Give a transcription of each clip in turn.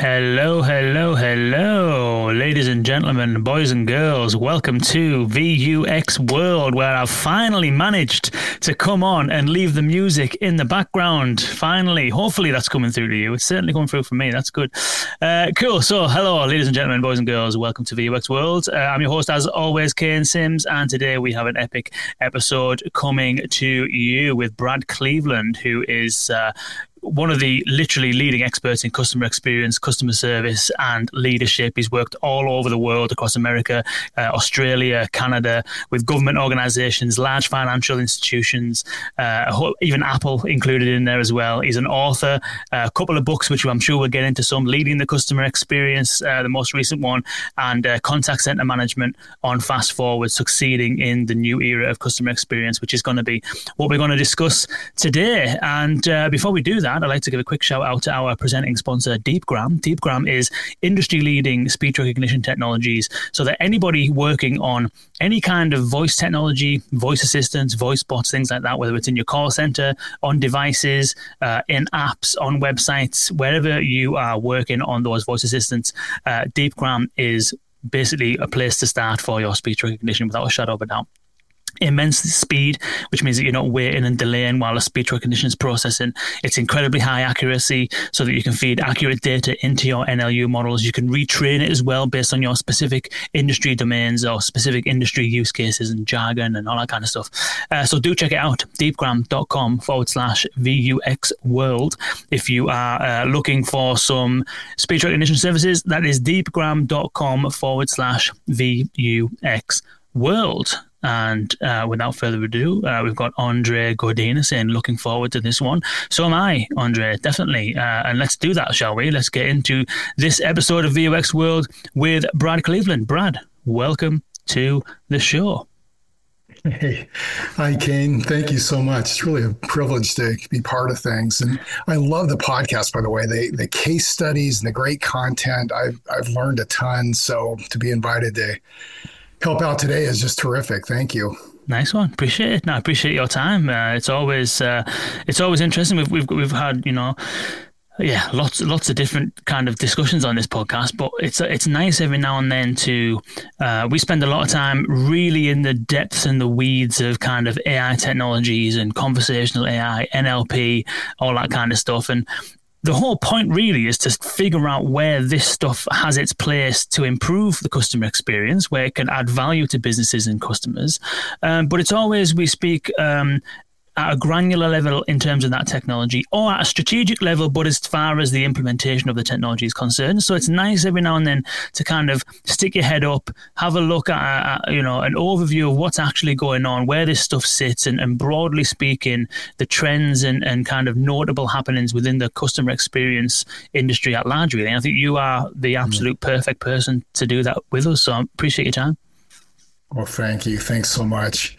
Hello, hello, hello, ladies and gentlemen, boys and girls. Welcome to VUX World, where I've finally managed to come on and leave the music in the background. Finally, hopefully that's coming through to you. It's certainly coming through for me. That's good. Uh, cool. So, hello, ladies and gentlemen, boys and girls. Welcome to VUX World. Uh, I'm your host, as always, Kane Sims, and today we have an epic episode coming to you with Brad Cleveland, who is uh, one of the literally leading experts in customer experience, customer service, and leadership. He's worked all over the world across America, uh, Australia, Canada, with government organizations, large financial institutions, uh, even Apple included in there as well. He's an author, a couple of books, which I'm sure we'll get into some, Leading the Customer Experience, uh, the most recent one, and uh, Contact Center Management on Fast Forward, Succeeding in the New Era of Customer Experience, which is going to be what we're going to discuss today. And uh, before we do that, that, I'd like to give a quick shout out to our presenting sponsor, Deepgram. Deepgram is industry leading speech recognition technologies so that anybody working on any kind of voice technology, voice assistants, voice bots, things like that, whether it's in your call center, on devices, uh, in apps, on websites, wherever you are working on those voice assistants, uh, Deepgram is basically a place to start for your speech recognition without a shadow of a doubt immense speed, which means that you're not waiting and delaying while the speech recognition is processing. It's incredibly high accuracy so that you can feed accurate data into your NLU models. You can retrain it as well based on your specific industry domains or specific industry use cases and jargon and all that kind of stuff. Uh, so do check it out, deepgram.com forward slash VUX world. If you are uh, looking for some speech recognition services, that is deepgram.com forward slash VUX world. And uh, without further ado, uh, we've got Andre Godina saying, looking forward to this one. So am I, Andre, definitely. Uh, and let's do that, shall we? Let's get into this episode of VUX World with Brad Cleveland. Brad, welcome to the show. Hey, hi, Kane. Thank you so much. It's really a privilege to be part of things. And I love the podcast, by the way, the, the case studies and the great content. I've, I've learned a ton. So to be invited to help out today is just terrific. Thank you. Nice one. Appreciate it. No, I appreciate your time. Uh, it's always uh, it's always interesting. We've we've we've had you know yeah, lots lots of different kind of discussions on this podcast, but it's it's nice every now and then to uh, we spend a lot of time really in the depths and the weeds of kind of AI technologies and conversational AI, NLP, all that kind of stuff, and the whole point really is to figure out where this stuff has its place to improve the customer experience, where it can add value to businesses and customers. Um, but it's always we speak um, at a granular level in terms of that technology or at a strategic level, but as far as the implementation of the technology is concerned. So it's nice every now and then to kind of stick your head up, have a look at, you know, an overview of what's actually going on, where this stuff sits, and, and broadly speaking, the trends and, and kind of notable happenings within the customer experience industry at large, really. And I think you are the mm-hmm. absolute perfect person to do that with us. So I appreciate your time. Well, thank you. Thanks so much.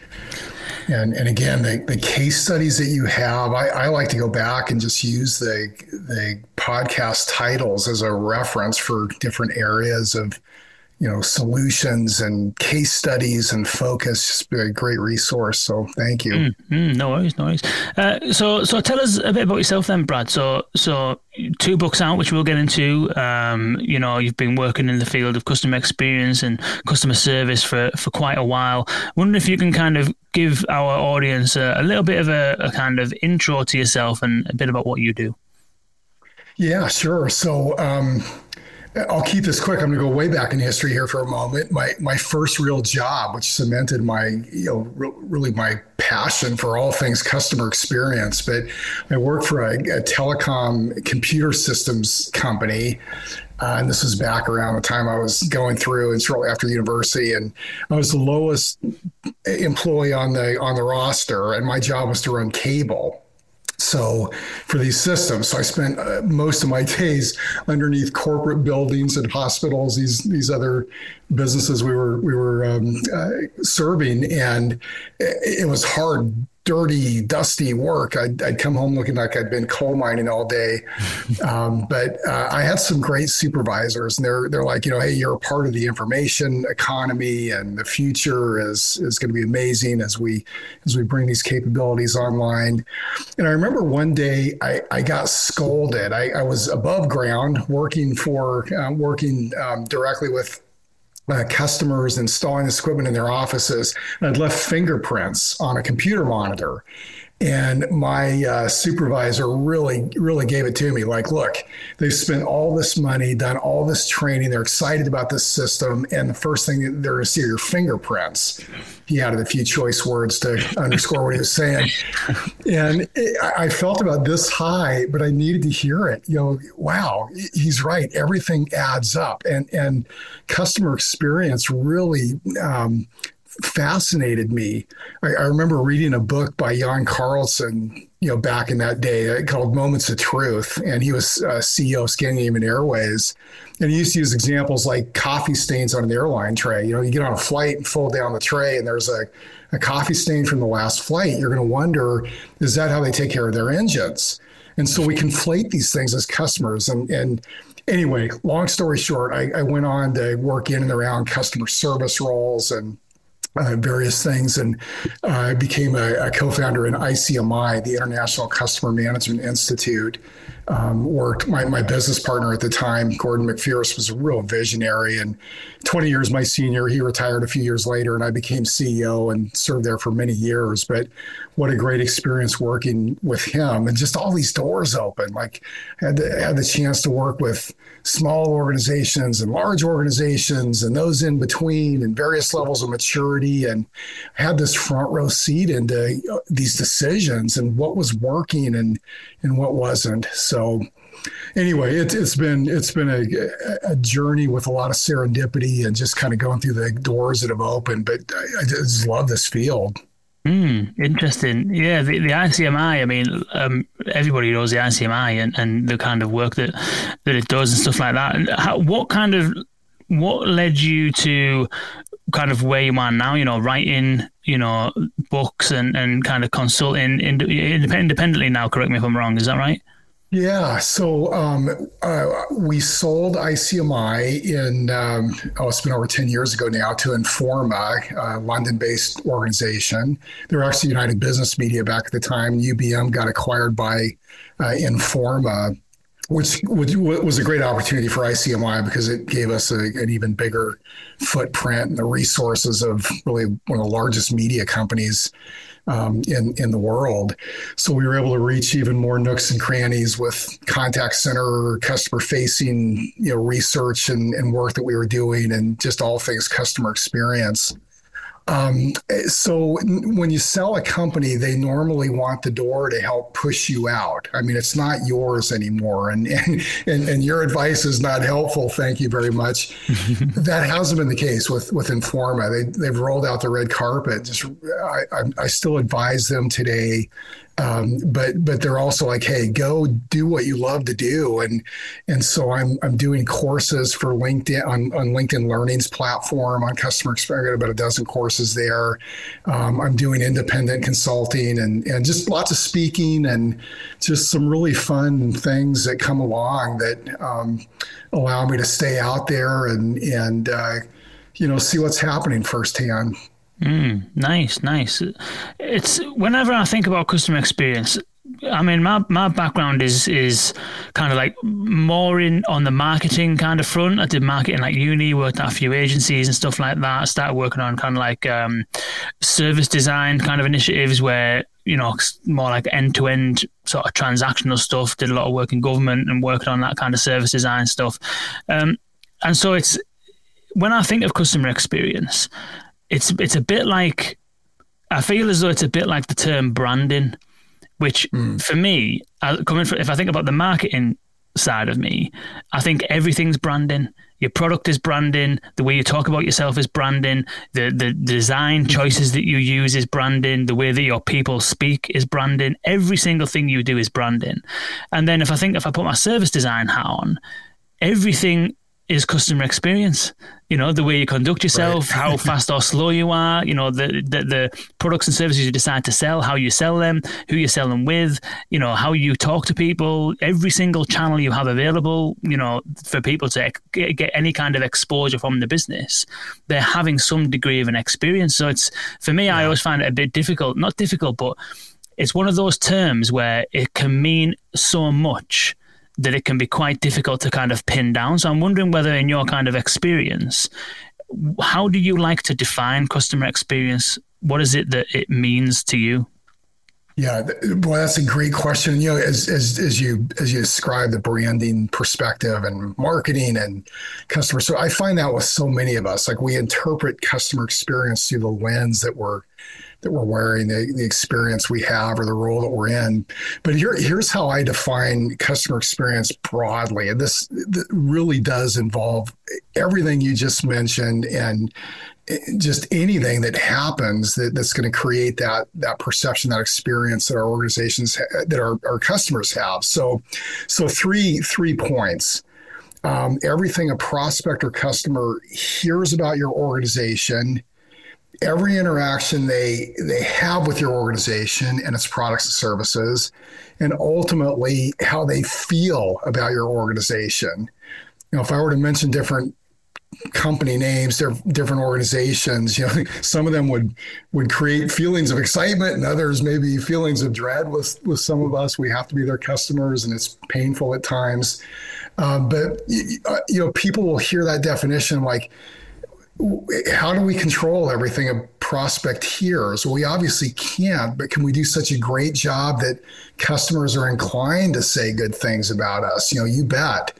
And, and again, the, the case studies that you have, I, I like to go back and just use the, the podcast titles as a reference for different areas of you know solutions and case studies and focus just be a great resource. So thank you. Mm, mm, no worries no worries. Uh, so so tell us a bit about yourself then brad. So so two books out which we'll get into um, you know you've been working in the field of customer experience and customer service for for quite a while. Wondering if you can kind of give our audience a, a little bit of a, a kind of intro to yourself and a bit about what you do. Yeah sure. So um, I'll keep this quick. I'm going to go way back in history here for a moment. My my first real job, which cemented my you know re- really my passion for all things customer experience. But I worked for a, a telecom computer systems company. Uh, and this was back around the time I was going through and shortly after university. And I was the lowest employee on the on the roster, and my job was to run cable. So for these systems, so I spent uh, most of my days underneath corporate buildings and hospitals, these these other businesses we were we were um, uh, serving, and it, it, was hard dirty, dusty work. I'd, I'd, come home looking like I'd been coal mining all day. Um, but uh, I had some great supervisors, and they're they're like, you know, hey, you're a part of the information economy, and the future is is going to be amazing as we as we bring these capabilities online. And I remember one day I, I got scolded. I, I was above ground working for uh, working um, directly with uh, customers installing this equipment in their offices. And I'd left fingerprints on a computer monitor. And my uh, supervisor really, really gave it to me. Like, look, they've spent all this money, done all this training. They're excited about this system. And the first thing they're going to see are your fingerprints. He added a few choice words to underscore what he was saying. And it, I felt about this high, but I needed to hear it. You know, wow, he's right. Everything adds up. And, and customer experience really um, fascinated me. I, I, remember reading a book by Jan Carlzon, you know, back in that day uh, called Moments of Truth, and he was uh, CEO of Scandinavian Airways, and he used to use examples like coffee stains on an airline tray. You know, you get on a flight and fold down the tray, and there's a, a coffee stain from the last flight. You're going to wonder, is that how they take care of their engines? And so we conflate these things as customers, and and anyway, long story short, I, I, went on to work in and around customer service roles and uh, various things, and uh, I became a, a, co-founder in ICMI, the International Customer Management Institute. Um, worked my, my business partner at the time, Gordon MacPherson, was a real visionary, and 20 years my senior. He retired a few years later, and I became CEO and served there for many years. But what a great experience working with him, and just all these doors open. Like had the, had the chance to work with small organizations and large organizations and those in between and various levels of maturity and had this front row seat into uh, these decisions and what was working and and what wasn't. So anyway it, has been it's been a, a, journey with a lot of serendipity and just kind of going through the doors that have opened but i, I just love this field Mm, interesting. Yeah, the, the ICMI, I mean, um, everybody knows the ICMI and, and the kind of work that, that it does and stuff like that. How, what kind of, what led you to kind of where you are now, you know, writing, you know, books and, and kind of consulting independently now, correct me if I'm wrong, is that right? Yeah, so um, uh, we sold ICMI in, um, oh, it's been over 10 years ago now to Informa, a London based organization. They were actually United Business Media back at the time. UBM got acquired by uh, Informa, which, which, was a great opportunity for ICMI because it gave us a, an even bigger footprint and the resources of really one of the largest media companies um, in in the world. So we were able to reach even more nooks and crannies with contact center, customer facing, you know, research and, and work that we were doing, and just all things customer experience. Um, so when you sell a company, they normally want the door to help push you out. I mean, it's not yours anymore, and and and, and your advice is not helpful. Thank you very much. that hasn't been the case with with Informa. They they've rolled out the red carpet. Just I, I, I still advise them today um, but but they're also like, hey, go do what you love to do, and and so I'm I'm doing courses for LinkedIn on, on LinkedIn Learning's platform on customer experience. I got about a dozen courses there. Um, I'm doing independent consulting and and just lots of speaking and just some really fun things that come along that um, allow me to stay out there and and uh, you know see what's happening firsthand. Mm, nice, nice. It's whenever I think about customer experience, I mean, my, my background is is kind of like more in on the marketing kind of front. I did marketing like uni, worked at a few agencies and stuff like that. I started working on kind of like um, service design kind of initiatives where you know more like end to end sort of transactional stuff. Did a lot of work in government and working on that kind of service design stuff. Um, and so it's when I think of customer experience, it's it's a bit like I feel as though it's a bit like the term branding, which mm. for me, coming from if I think about the marketing side of me, I think everything's branding. Your product is branding. The way you talk about yourself is branding. The the design choices that you use is branding. The way that your people speak is branding. Every single thing you do is branding. And then if I think if I put my service design hat on, everything is customer experience. You know, the way you conduct yourself, right. how fast or slow you are, you know, the, the, the products and services you decide to sell, how you sell them, who you sell them with, you know, how you talk to people, every single channel you have available, you know, for people to get, any kind of exposure from the business, they're having some degree of an experience. So it's, for me, yeah. I always find it a bit difficult, not difficult, but it's one of those terms where it can mean so much that it can be quite difficult to kind of pin down. So I'm wondering whether, in your kind of experience, how do you like to define customer experience? What is it that it means to you? Yeah, boy, that's a great question. You know, as, as as you as you describe the branding perspective and marketing and customer, so I find that with so many of us, like we interpret customer experience through the lens that we're that we're wearing, the, the experience we have, or the role that we're in. But here, here's how I define customer experience broadly. And this, really does involve everything you just mentioned and just anything that happens that, that's going to create that that perception, that experience that our organizations, that our, our customers have. So, so three three points. Um, everything a prospect or customer hears about your organization every interaction they they have with your organization and its products and services and ultimately how they feel about your organization. You know if i were to mention different company names different organizations you know some of them would would create feelings of excitement and others maybe feelings of dread with with some of us. We have to be their customers and it's painful at times. Um, but you know people will hear that definition like how do we control everything a prospect hears? Well, we obviously can't, but can we do such a great job that customers are inclined to say good things about us? You know, you bet.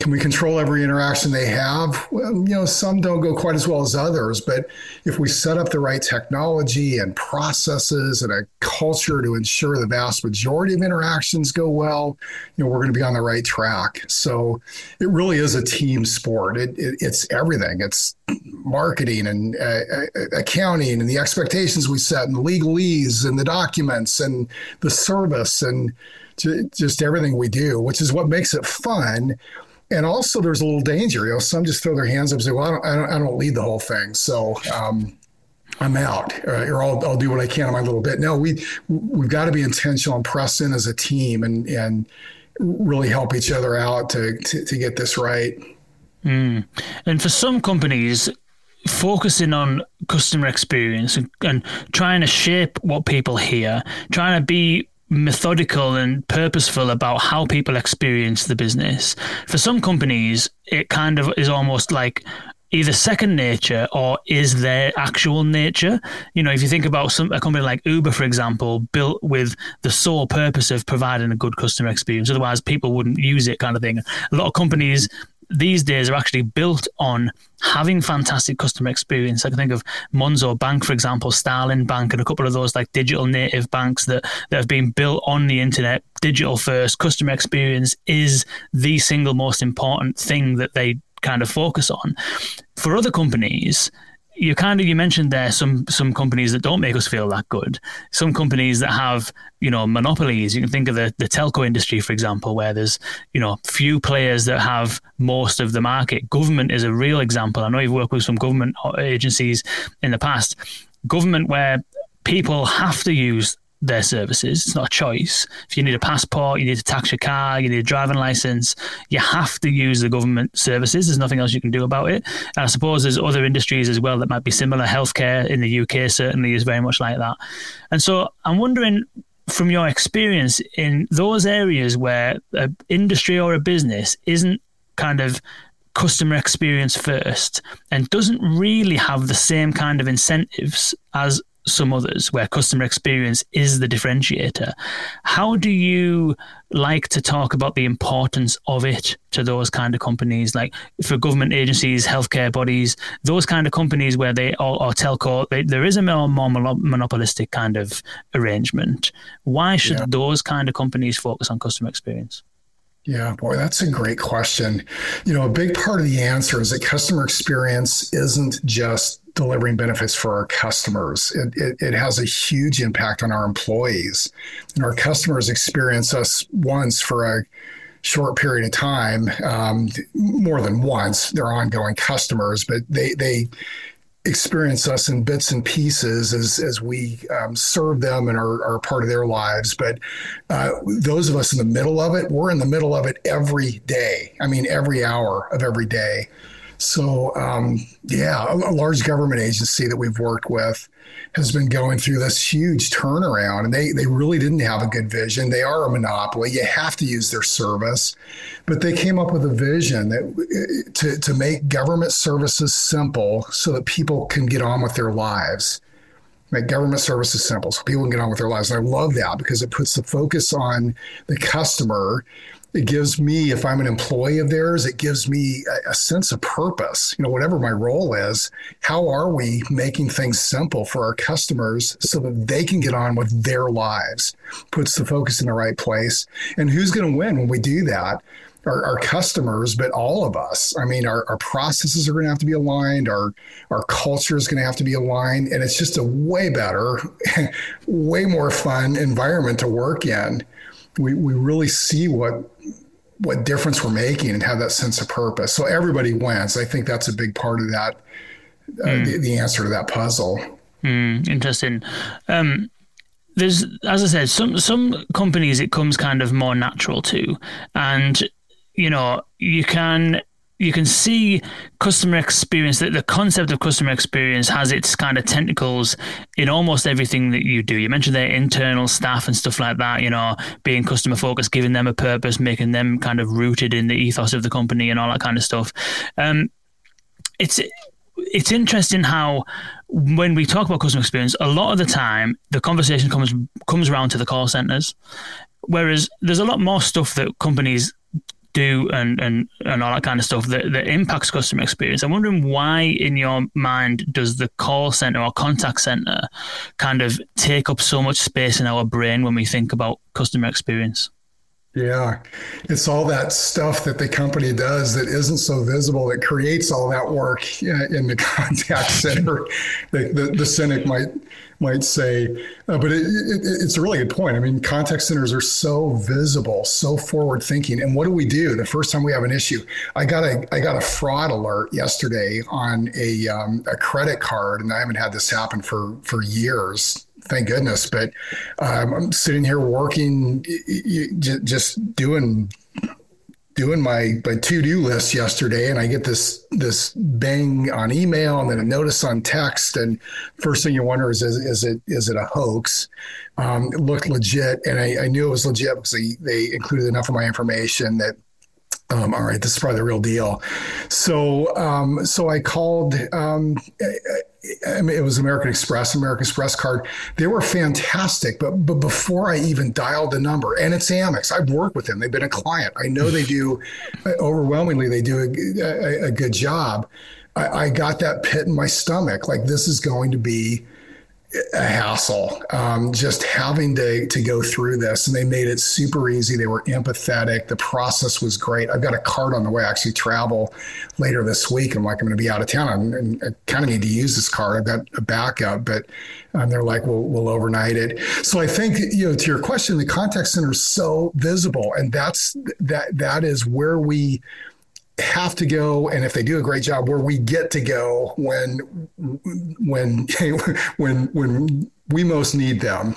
Can we control every interaction they have? Well, you know, some don't go quite as well as others, but if we set up the right technology and processes and a culture to ensure the vast majority of interactions go well, you know, we're going to be on the right track. So it really is a team sport. It, it, it's everything. It's marketing and uh, uh accounting and the expectations we set and the legalese and the documents and the service and just everything we do, which is what makes it fun and also there's a little danger. You know, some just throw their hands up and say, "Well, I don't, I don't, I don't lead the whole thing." So. Um, I'm out, or I'll, I'll do what I can in my little bit. No, we we've got to be intentional and press in as a team and and really help each other out to to, to get this right. Mm. And for some companies, focusing on customer experience and, and, trying to shape what people hear, trying to be methodical and purposeful about how people experience the business. For some companies, it kind of is almost like either second nature or is their actual nature. You know, if you think about some a company like Uber, for example, built with the sole purpose of providing a good customer experience, otherwise people wouldn't use it, kind of thing. A lot of companies these days are actually built on having fantastic customer experience. I can think of Monzo Bank, for example, Starling Bank, and a couple of those like digital native banks that, that have been built on the internet, digital first. Customer experience is the single most important thing that they kind of focus on. For other companies, you kind of you mentioned there some some companies that don't make us feel that good. Some companies that have you know monopolies. You can think of the the telco industry, for example, where there's you know few players that have most of the market. Government is a real example. I know you've worked with some government agencies in the past. Government where people have to use their services. It's not a choice. If you need a passport, you need to tax your car, you need a driving license, you have to use the government services. There's nothing else you can do about it. And I suppose there's other industries as well that might be similar. Healthcare in the UK certainly is very much like that. And so I'm wondering from your experience in those areas where an industry or a business isn't kind of customer experience first and doesn't really have the same kind of incentives as some others where customer experience is the differentiator. How do you like to talk about the importance of it to those kind of companies, like for government agencies, healthcare bodies, those kind of companies where they or, or telco, they, there is a more, more monopolistic kind of arrangement. Why should yeah. those kind of companies focus on customer experience? Yeah, boy, that's a great question. You know, a big part of the answer is that customer experience isn't just delivering benefits for our customers. It, it, it, has a huge impact on our employees. And our customers experience us once for a short period of time, um, more than once. They're ongoing customers, but they they experience us in bits and pieces as as we um, serve them and are, are part of their lives. But uh, those of us in the middle of it, we're in the middle of it every day. I mean, every hour of every day. So um, yeah, a, a large government agency that we've worked with has been going through this huge turnaround and they, they really didn't have a good vision. They are a monopoly. You have to use their service. But they came up with a vision that uh, to, to make government services simple so that people can get on with their lives. Make government services simple so people can get on with their lives. And I love that because it puts the focus on the customer it gives me, if I'm an employee of theirs, it gives me a, a, sense of purpose. You know, whatever my role is, how are we making things simple for our customers so that they can get on with their lives? Puts the focus in the right place. And who's going to win when we do that? Our, our, customers, but all of us. I mean, our, our processes are going to have to be aligned. Our our culture is going to have to be aligned, and it's just a way better, way more fun environment to work in we, we really see what what difference we're making and have that sense of purpose. So everybody wins. I think that's a big part of that. Uh, mm. the, the, answer to that puzzle. Mm, interesting. Um, there's, as I said, some some companies it comes kind of more natural to, and you know you can you can see customer experience that the concept of customer experience has its kind of tentacles in almost everything that you do. You mentioned their internal staff and stuff like that you know being customer focused giving them a purpose making them kind of rooted in the ethos of the company and all that kind of stuff. Um, it's it's interesting how when we talk about customer experience a lot of the time the conversation comes comes around to the call centers whereas there's a lot more stuff that companies do and, and, and all that kind of stuff that, that impacts customer experience. I'm wondering why, in your mind, does the call center or contact center kind of take up so much space in our brain when we think about customer experience? Yeah, it's all that stuff that the company does that isn't so visible that creates all that work uh, in the contact center. the, the, the cynic might might say, uh, but it, it, it's a really good point. I mean, contact centers are so visible, so forward thinking. And what do we do the first time we have an issue? I got a I got a fraud alert yesterday on a um, a credit card, and I haven't had this happen for for years thank goodness. But um, I'm sitting here working, just doing doing my, my to-do list yesterday and I get this this bang on email and then a notice on text and first thing you wonder is is, is it is it a hoax um, it looked legit and I, I, knew it was legit because they, they included enough of my information that um, all right, this is probably the real deal. So, um, so I called. Um, I mean, it was American Express, American Express card. They were fantastic, but but before I even dialed the number, and it's Amex. I've worked with them. They've been a client. I know they do. Uh, overwhelmingly, they do a, a, a good job. I, I got that pit in my stomach. Like this is going to be a hassle um, just having to to go through this. And they made it super easy. They were empathetic. The process was great. I've got a card on the way. I actually travel later this week. I'm like i'm going to be out of town. And i kind of need to use this card. I've got a backup but um, they're like we'll, we'll overnight it. So i think you know to your question the contact center is so visible and that's that that is where we have to go and if they do a great job where we get to go when when when when we most need them.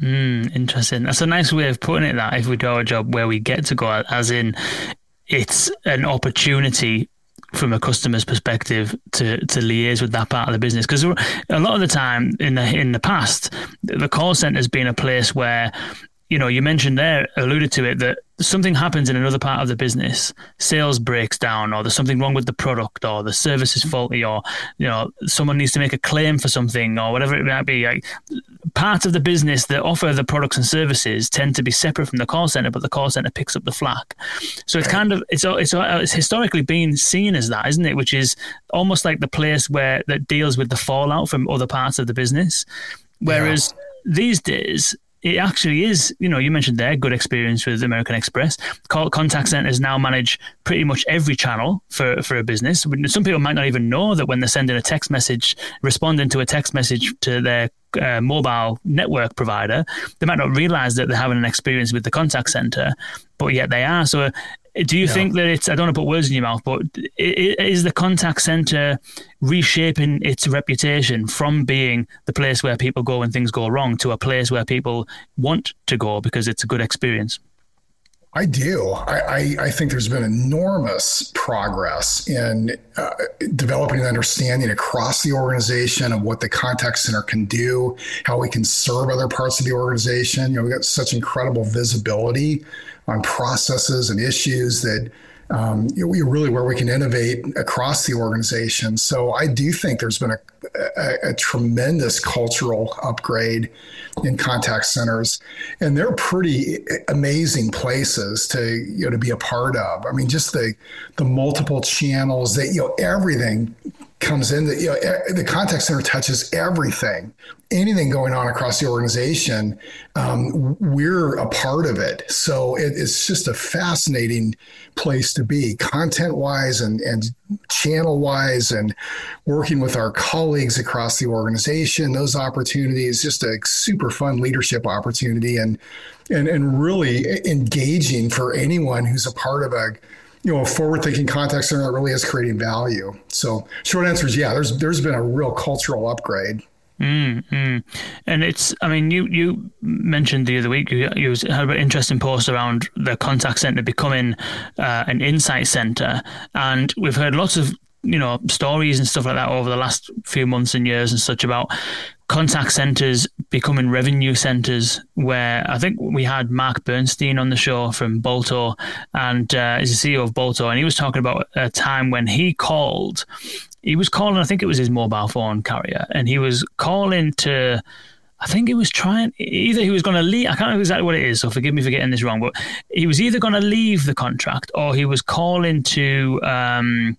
Mm, interesting. That's a nice way of putting it that if we do a job where we get to go as in it's an opportunity from a customer's perspective to to liaise with that part of the business. Because a lot of the time in the in the past the call center has been a place where you know, you mentioned there, alluded to it, that something happens in another part of the business, sales breaks down, or there's something wrong with the product, or the service is faulty, or you know, someone needs to make a claim for something, or whatever it might be. Like part of the business that offer the products and services tend to be separate from the call center, but the call center picks up the slack. So it's kind of it's it's it's historically been seen as that, isn't it? Which is almost like the place where that deals with the fallout from other parts of the business, whereas. Yeah. These days, it actually is, you know, you mentioned there, good experience with American Express. Contact centers now manage pretty much every channel for, for a business. Some people might not even know that when they're sending a text message, responding to a text message to their uh, mobile network provider, they might not realize that they're having an experience with the contact center, but yet they are. So do you yeah. think that it's, I don't want to put words in your mouth, but is the contact center reshaping its reputation from being the place where people go when things go wrong to a place where people want to go because it's a good experience? I do. I, I, I, think there's been enormous progress in uh, developing an understanding across the organization of what the contact center can do, how we can serve other parts of the organization. You know, we got such incredible visibility on processes and issues that um, really where we can innovate across the organization. So I do think there's been a, a, a, tremendous cultural upgrade in contact centers, and they're pretty amazing places to you know to be a part of. I mean, just the the multiple channels that you know everything comes in. The, you know, the contact center touches everything, anything going on across the organization. Um, we're a part of it, so it, it's just a fascinating place to be, content wise and and channel wise, and working with our colleagues across the organization. Those opportunities, just a super fun leadership opportunity, and and and really engaging for anyone who's a part of a you know, a forward-thinking contact center that really is creating value. So, short answer is yeah. There's there's been a real cultural upgrade. Mm, mm. And it's, I mean, you you mentioned the other week you, you had an interesting post around the contact center becoming uh, an insight center, and we've heard lots of you know stories and stuff like that over the last few months and years and such about contact centers becoming revenue centers where I think we had Marc Bernstein on the show from Balto and uh, he's the CEO of Balto and he was talking about a time when he called he was calling I think it was his mobile phone carrier and he was calling to I think he was trying either he was going to leave I can't know exactly what it is so forgive me for getting this wrong but he was either going to leave the contract or he was calling to um,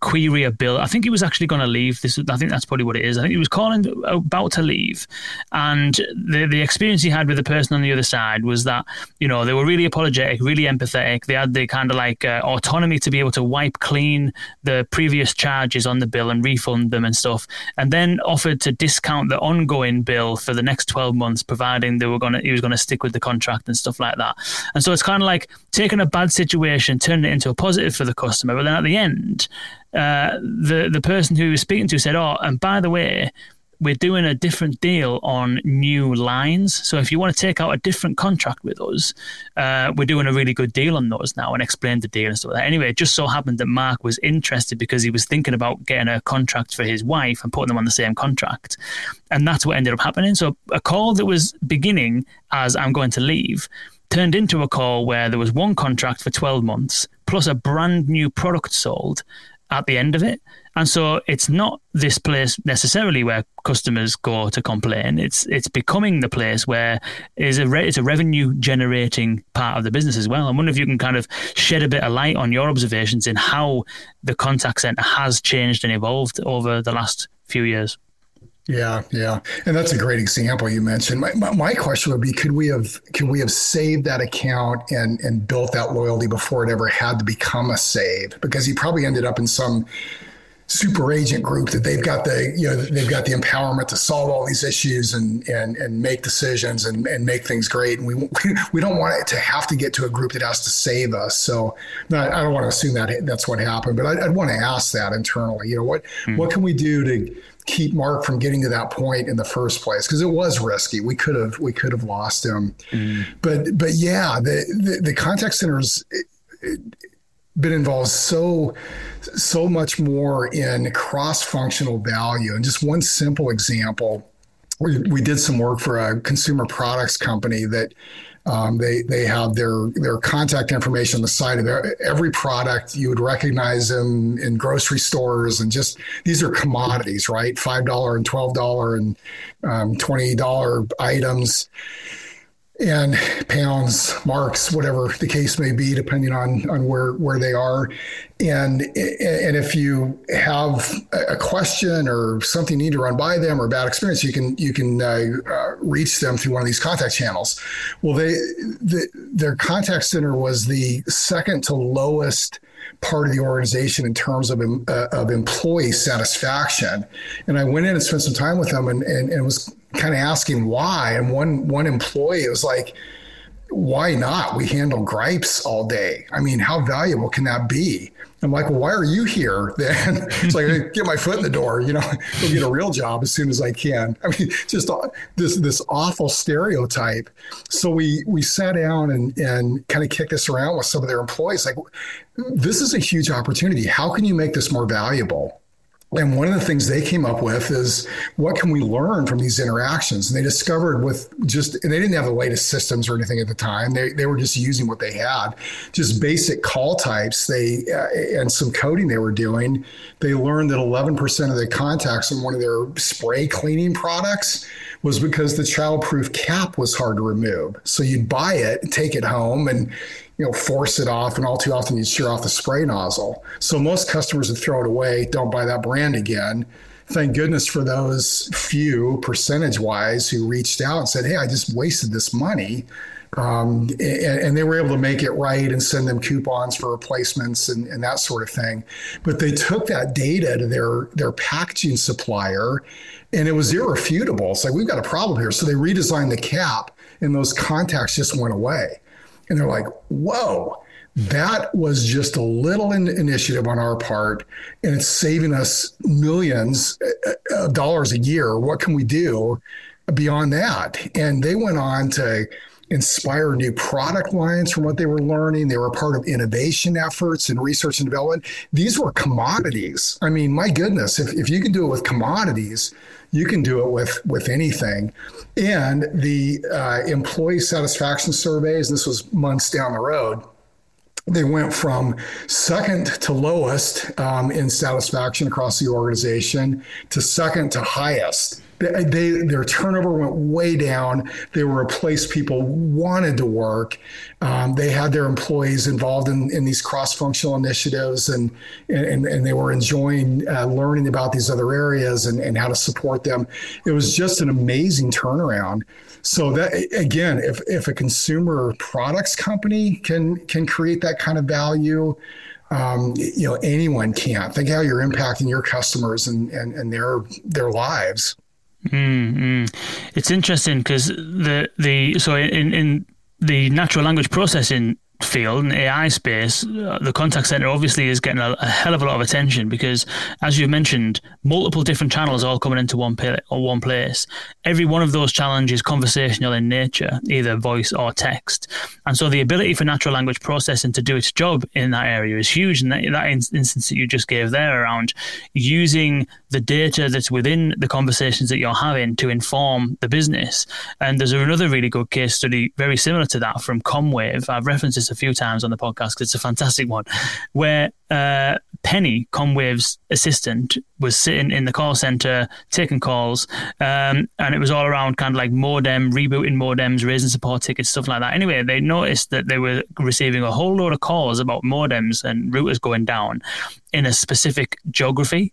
query a bill. I think he was actually going to leave. This, I think that's probably what it is. I think he was calling about to leave, and the the experience he had with the person on the other side was that you know they were really apologetic, really empathetic. They had the kind of like uh, autonomy to be able to wipe clean the previous charges on the bill and refund them and stuff, and then offered to discount the ongoing bill for the next twelve months, providing they were going to he was going to stick with the contract and stuff like that. And so it's kind of like taking a bad situation, turning it into a positive for the customer, but then at the end uh, the the person who was speaking to said, "Oh, and by the way." We're doing a different deal on new lines. So if you want to take out a different contract with us, uh, we're doing a really good deal on those now and explained the deal and stuff like that. Anyway, it just so happened that Marc was interested because he was thinking about getting a contract for his wife and putting them on the same contract. And that's what ended up happening. So a call that was beginning as I'm going to leave turned into a call where there was one contract for 12 months plus a brand new product sold at the end of it. And so it's not this place necessarily where customers go to complain. It's it's becoming the place where is a re- it's a revenue generating part of the business as well. I wonder if you can kind of shed a bit of light on your observations in how the contact center has changed and evolved over the last few years. Yeah, yeah, and that's a great example you mentioned. My, my, my, question would be: Could we have could we have saved that account and and built that loyalty before it ever had to become a save? Because he probably ended up in some super agent group that they've got the you know they've got the empowerment to solve all these issues and and and make decisions and and make things great. And we we don't want it to have to get to a group that has to save us. So not, I don't want to assume that that's what happened, but I, would want to ask that internally. You know what hmm. what can we do to keep Marc from getting to that point in the first place because it was risky. We could have we could have lost him, mm. but but yeah, the the, the contact centers. It, it, been involved so so much more in cross-functional value and just one simple example we, we did some work for a consumer products company that um, they they have their their contact information on the side of their, every product. You would recognize them in grocery stores, and just these are commodities, right? Five dollar and twelve dollar and um, twenty dollar items. And pounds, marks, whatever the case may be, depending on on where where they are. And and if you have a question or something you need to run by them or bad experience, you can you can uh, uh, reach them through one of these contact channels. Well, they the, their contact center was the second to lowest part of the organization in terms of, uh, of employee satisfaction. And I went in and spent some time with them and, and, and was kind of asking why. And one one employee was like, why not? We handle gripes all day. I mean, how valuable can that be? I'm like, well, why are you here then? it's like, get my foot in the door, you know, go get a real job as soon as I can. I mean, just this this awful stereotype. So we we sat down and and kind of kicked this around with some of their employees. Like, this is a huge opportunity. How can you make this more valuable? And one of the things they came up with is what can we learn from these interactions? And they discovered with just, they didn't have the latest systems or anything at the time. They, they were just using what they had, just basic call types. They, uh, and some coding they were doing. They learned that 11% of the contacts in one of their spray cleaning products was because the childproof cap was hard to remove. So you'd buy it, take it home, and you know, force it off, and all too often you'd shear off the spray nozzle. So most customers would throw it away, don't buy that brand again. Thank goodness for those few percentage wise who reached out and said, Hey, I just wasted this money. Um, and, and, they were able to make it right and send them coupons for replacements and, and that sort of thing. But they took that data to their, their packaging supplier and it was irrefutable. It's like, we've got a problem here. So they redesigned the cap and those contacts just went away. And they're like, whoa, that was just a little in- initiative on our part, and it's saving us millions uh, uh, of dollars a year. What can we do beyond that? And they went on to inspire new product lines from what they were learning. They were part of innovation efforts and research and development. These were commodities. I mean, my goodness, if, if you can do it with commodities, you can do it with with anything. And the uh, employee satisfaction surveys, this was months down the road, they went from second to lowest um, in satisfaction across the organization to second to highest they, they, their turnover went way down. They were a place people wanted to work. Um, they had their employees involved in, in these cross-functional initiatives, and and, and they were enjoying uh, learning about these other areas and, and how to support them. It was just an amazing turnaround. So that again, if if a consumer products company can can create that kind of value. Um, you know anyone can think how you're impacting your customers and, and, and their their lives Mm, It's interesting because the the so in in the natural language processing field and AI space, uh, the contact center obviously is getting a, a, hell of a lot of attention because, as you've mentioned, multiple different channels all coming into one pla- or one place. Every one of those challenges conversational in nature, either voice or text, and so the ability for natural language processing to do its job in that area is huge. And that, that instance that you just gave there around using the data that's within the conversations that you're having to inform the business. And there's another really good case study, very similar to that from Comwave. I've referenced this a few times on the podcast because it's a fantastic one, where uh, Penny, Comwave's assistant, was sitting in the call center taking calls, um, and it was all around kind of like modem, rebooting modems, raising support tickets, stuff like that. Anyway, they noticed that they were receiving a whole load of calls about modems and routers going down in a specific geography,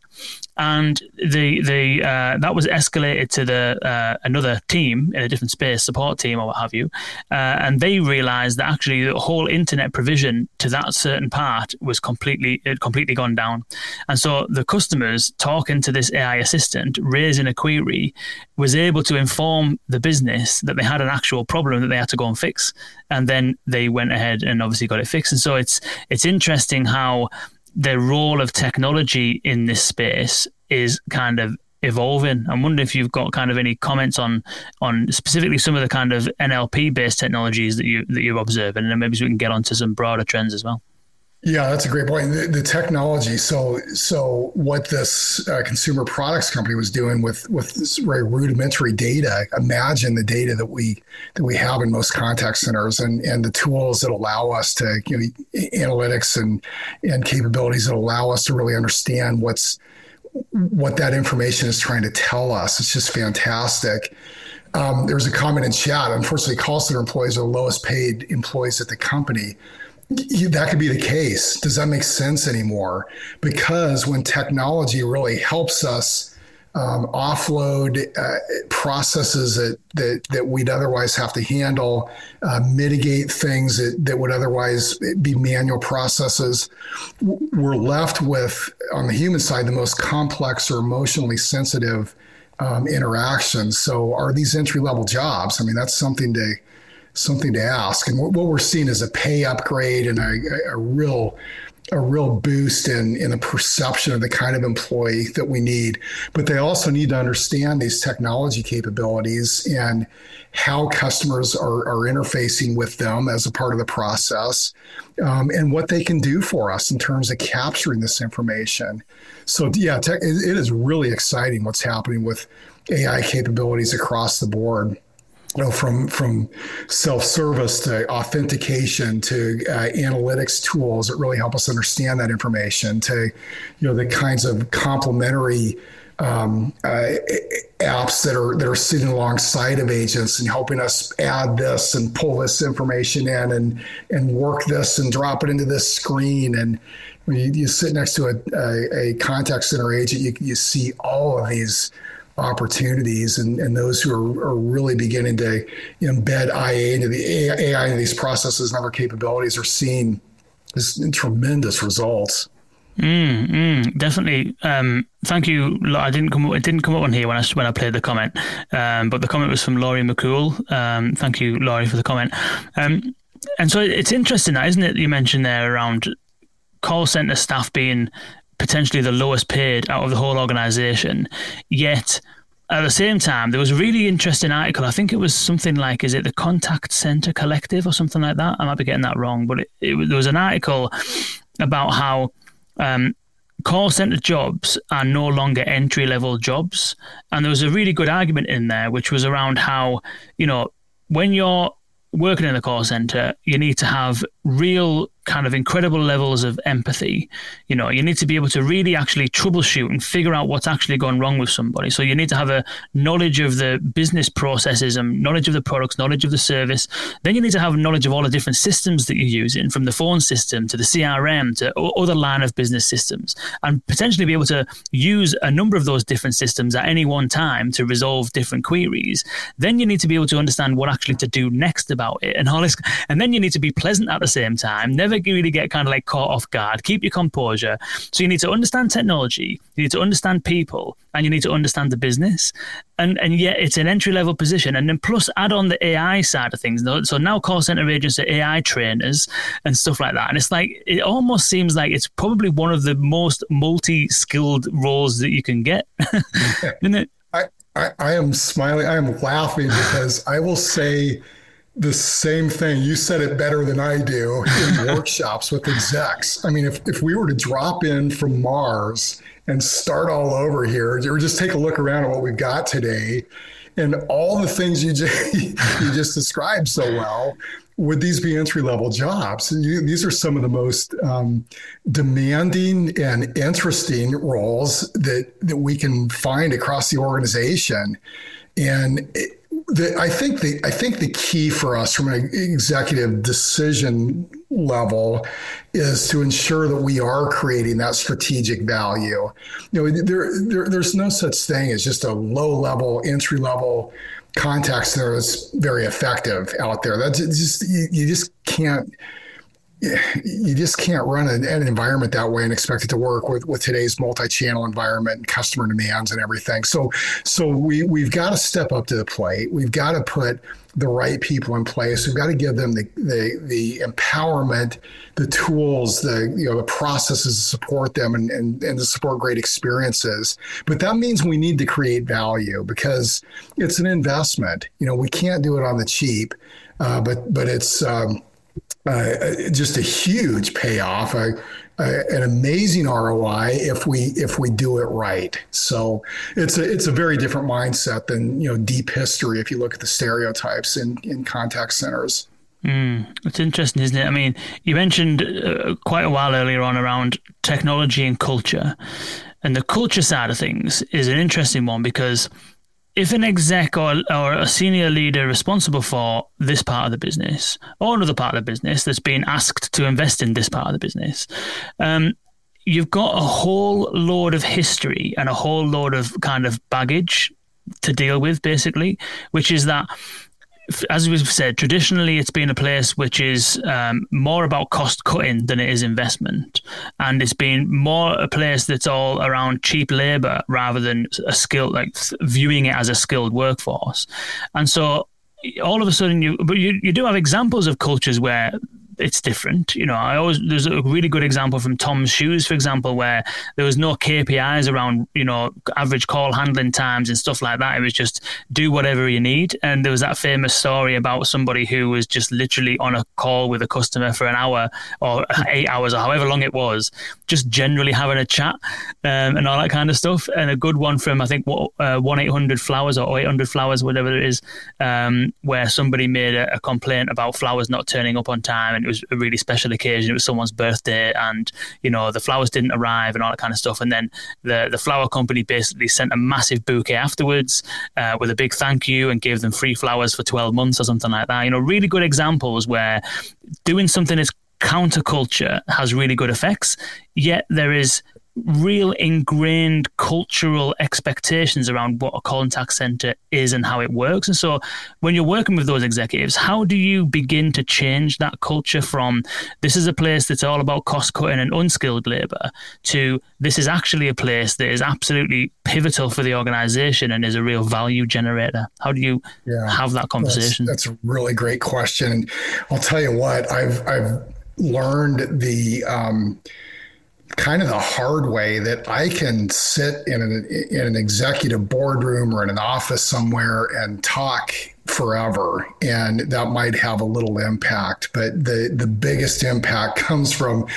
and the the uh, that was escalated to the uh, another team in a different space, support team or what have you, uh, and they realised that actually the whole internet provision to that certain part was completely it completely gone down, and so the customers talking to this AI assistant, raising a query, was able to inform the business that they had an actual problem that they had to go and fix, and then they went ahead and obviously got it fixed. And so it's it's interesting how the role of technology in this space is kind of evolving. I wonder if you've got kind of any comments on on specifically some of the kind of NLP based technologies that you that you're observing, and maybe we can get onto some broader trends as well. Yeah, that's a great point. The, the technology. So, so what this uh, consumer products company was doing with with this very rudimentary data. Imagine the data that we that we have in most contact centers, and and the tools that allow us to you know analytics and and capabilities that allow us to really understand what's what that information is trying to tell us. It's just fantastic. um, there was a comment in chat. Unfortunately, call center employees are the lowest paid employees at the company. That could be the case. Does that make sense anymore? Because when technology really helps us um, offload uh, processes that, that, that we'd otherwise have to handle, uh, mitigate things that, that would otherwise be manual processes. We're left with, on the human side, the most complex or emotionally sensitive um, interactions. So, are these entry level jobs? I mean, that's something to something to ask. And what we're seeing is a pay upgrade and a, a real a real boost in in the perception of the kind of employee that we need. But they also need to understand these technology capabilities and how customers are, are interfacing with them as a part of the process um, and what they can do for us in terms of capturing this information. So yeah, tech, it is really exciting what's happening with AI capabilities across the board you know, from from self-service to authentication to uh, analytics tools that really help us understand that information to, you know, the kinds of complementary um, uh, apps that are that are sitting alongside of agents and helping us add this and pull this information in and and work this and drop it into this screen. And when you, you sit next to a, a, a contact center agent, you, you see all of these opportunities and, and those who are, are really beginning to embed IA into the AI into these processes and other capabilities are seeing this tremendous results. Mm, mm, definitely. Um, thank you. I didn't come. It didn't come up on here when I when I played the comment, um, but the comment was from Laurie McCool. Um, thank you, Laurie, for the comment. Um, and so it's interesting, that isn't it? You mentioned there around call center staff being potentially the lowest paid out of the whole organization. Yet at the same time, there was a really interesting article. I think it was something like, is it the Contact Center Collective or something like that? I might be getting that wrong, but it, it, there was an article about how um, call center jobs are no longer entry level jobs. And there was a really good argument in there, which was around how, you know, when you're working in the call center, you need to have real kind of incredible levels of empathy. You know, you need to be able to really actually troubleshoot and figure out what's actually gone wrong with somebody. So you need to have a knowledge of the business processes and knowledge of the products, knowledge of the service. Then you need to have knowledge of all the different systems that you're using, from the phone system to the CRM to other line of business systems, and potentially be able to use a number of those different systems at any one time to resolve different queries. Then you need to be able to understand what actually to do next about it, and all this. And then you need to be pleasant at the same time. Never really get kind of like caught off guard. Keep your composure. So you need to understand technology, you need to understand people, and you need to understand the business. And and yet it's an entry level position. And then plus add on the AI side of things. So now call center agents are AI trainers and stuff like that. And it's like it almost seems like it's probably one of the most multi skilled roles that you can get. It? I, I, I am smiling. I am laughing because I will say the same thing. You said it better than I do in workshops with execs. I mean, if, if we were to drop in from Mars and start all over here, or just take a look around at what we've got today and all the things you just, you just described so well, would these be entry level jobs? You, these are some of the most um, demanding and interesting roles that, that we can find across the organization. And it, the, I think the I think the key for us from an executive decision level is to ensure that we are creating that strategic value. You know, there, there there's no such thing as just a low level entry level center that's very effective out there. That's just you, you just can't you just can't run an, an, environment that way and expect it to work with, with today's multi-channel environment and customer demands and everything. So, so we we've got to step up to the plate. We've got to put the right people in place. We've got to give them the the, the empowerment, the tools, the you know the processes to support them and, and and to support great experiences. But that means we need to create value because it's an investment. You know, we can't do it on the cheap, uh, but but it's um, uh, just a huge payoff, a, a, an amazing ROI if we if we do it right. So it's a it's a very different mindset than you know deep history if you look at the stereotypes in in contact centers. Mm, it's interesting, isn't it? I mean, you mentioned uh, quite a while earlier on around technology and culture, and the culture side of things is an interesting one because if an exec or, or a senior leader responsible for this part of the business or another part of the business that's been asked to invest in this part of the business, um, you've got a whole load of history and a whole load of kind of baggage to deal with, basically, which is that as we've said, traditionally it's been a place which is um, more about cost cutting than it is investment, and it's been more a place that's all around cheap labor rather than a skill like viewing it as a skilled workforce. And so all of a sudden you but you, you do have examples of cultures where it's different. You know, I always there's a really good example from Tom's shoes, for example, where there was no KPIs around you know average call handling times and stuff like that. It was just do whatever you need. And there was that famous story about somebody who was just literally on a call with a customer for an hour or eight hours or however long it was, just generally having a chat um, and all that kind of stuff. And a good one from I think uh, one eight hundred flowers or eight hundred flowers, whatever it is, um, where somebody made a, a complaint about flowers not turning up on time and it was a really special occasion. It was someone's birthday, and you know the flowers didn't arrive and all that kind of stuff. And then the the flower company basically sent a massive bouquet afterwards uh, with a big thank you and gave them free flowers for twelve months or something like that. You know, really good examples where doing something that's counterculture has really good effects. Yet there is real ingrained cultural expectations around what a contact center is and how it works. And so when you're working with those executives, how do you begin to change that culture from this is a place that's all about cost cutting and unskilled labor to this is actually a place that is absolutely pivotal for the organization and is a real value generator? How do you yeah, have that conversation? That's, that's a really great question. I'll tell you what, I've, I've learned the, um, kind of the hard way that I can sit in an, in an executive boardroom or in an office somewhere and talk forever and that might have a little impact but the the biggest impact comes from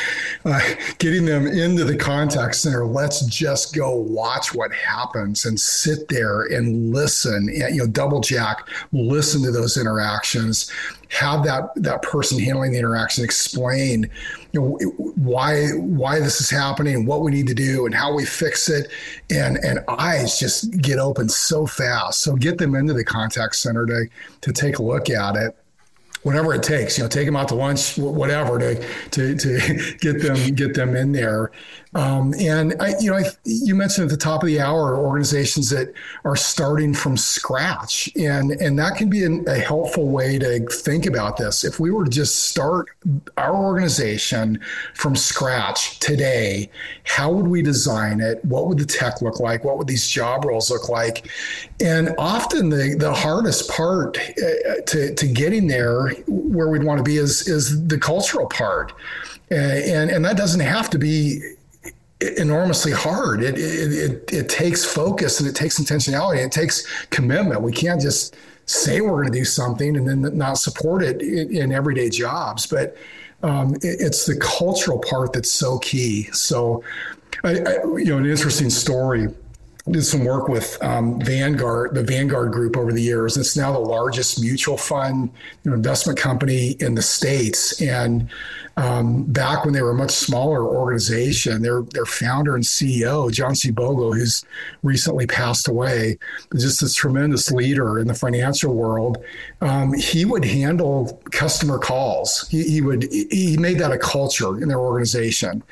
uh, getting them into the contact center. Let's just go watch what happens and sit there and listen and you know double jack listen to those interactions have that that person handling the interaction explain you know why why this is happening what we need to do and how we fix it. And and eyes just get open so fast. So get them into the contact center to to take a look at it. Whatever it takes, you know, take them out to lunch, whatever, to to to get them get them in there. Um, and I, you know, I, you mentioned at the top of the hour organizations that are starting from scratch, and and that can be an, a helpful way to think about this. If we were to just start our organization from scratch today, how would we design it? What would the tech look like? What would these job roles look like? And often the the hardest part uh, to to getting there where we'd want to be is is the cultural part. Uh, and and that doesn't have to be enormously hard. It, it, it, it, takes focus and it takes intentionality. It takes commitment. We can't just say we're going to do something and then not support it in, in everyday jobs. But um, it, it's the cultural part that's so key. So, I, I, you know, an interesting story. did some work with um, Vanguard, the Vanguard Group over the years. It's now the largest mutual fund you know, investment company in the states, and um, back when they were a much smaller organization. Their their founder and CEO, John C. Bogle, who's recently passed away, just this tremendous leader in the financial world. Um, he would handle customer calls. He, he would he made that a culture in their organization,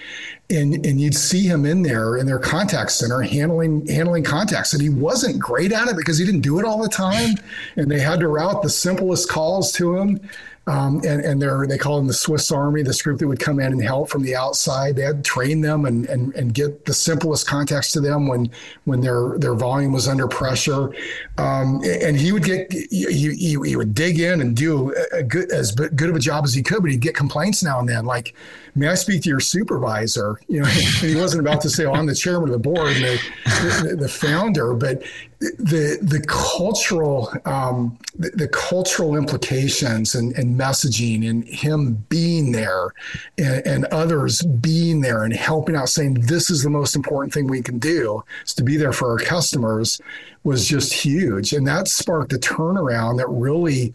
and and you'd see him in there in their contact center handling handling contacts, and he wasn't great at it because he didn't do it all the time, and they had to route the simplest calls to him. Um, and and they're they call them the Swiss Army, this group that would come in and help from the outside. They had to train them and, and and get the simplest contacts to them when when their their volume was under pressure. Um, and he would get he, he, he would dig in and do a good as good of a job as he could, but he'd get complaints now and then, like, "May I speak to your supervisor?" You know, he wasn't about to say, "Oh, I'm the chairman of the board and the, the, the founder," but the the cultural um, the, the, cultural implications and, and, messaging and him being there and, and, others being there and helping out saying this is the most important thing we can do is to be there for our customers was just huge and that sparked a turnaround that really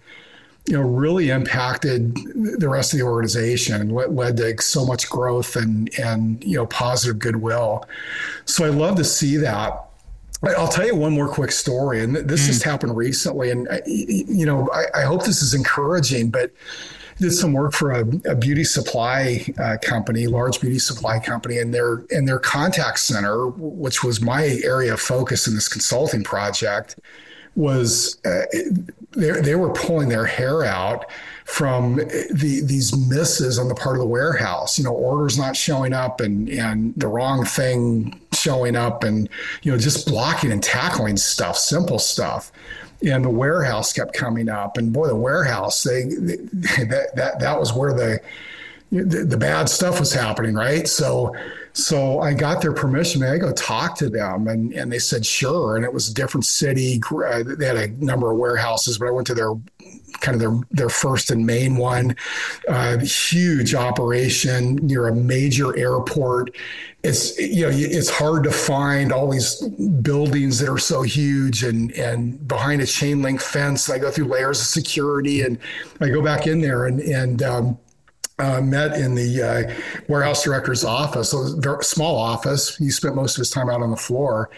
you know really impacted the rest of the organization and what led to so much growth and and you know positive goodwill so i love to see that I'll tell you one more quick story, and this mm. just happened recently. And you know, I, I hope this is encouraging, but did some work for a, a beauty supply uh, company, large beauty supply company, and their and their contact center, which was my area of focus in this consulting project, was uh, they, they were pulling their hair out from the, these misses on the part of the warehouse. You know, orders not showing up and and the wrong thing showing up, and you know, just blocking and tackling stuff, simple stuff. And the warehouse kept coming up, and boy, the warehouse they, they that that that was where the the, the bad stuff was happening, right? So so I got their permission. I go talk to them, and, and they said sure. And it was a different city. Uh, they had a number of warehouses, but I went to their kind of their their first and main one. Uh, huge operation near a major airport. It's you know it's hard to find all these buildings that are so huge and and behind a chain link fence. I go through layers of security, and I go back in there and and um, uh, met in the uh, warehouse director's office, a small office. He spent most of his time out on the floor.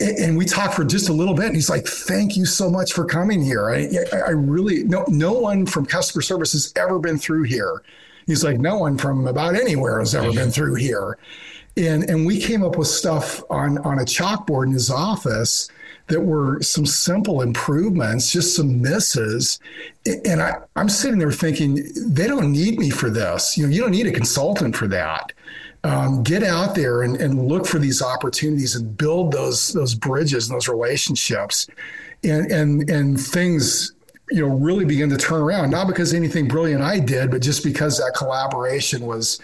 And, and we talked for just a little bit. And he's like, Thank you so much for coming here. I, I really, no, no one from customer service has ever been through here. He's like, No one from about anywhere has ever been through here. And, and we came up with stuff on, on a chalkboard in his office that were some simple improvements, just some misses. And I, I'm sitting there thinking, they don't need me for this. You know, you don't need a consultant for that. Um, get out there and, and look for these opportunities and build those those bridges and those relationships, and and and things you know really begin to turn around. Not because anything brilliant I did, but just because that collaboration was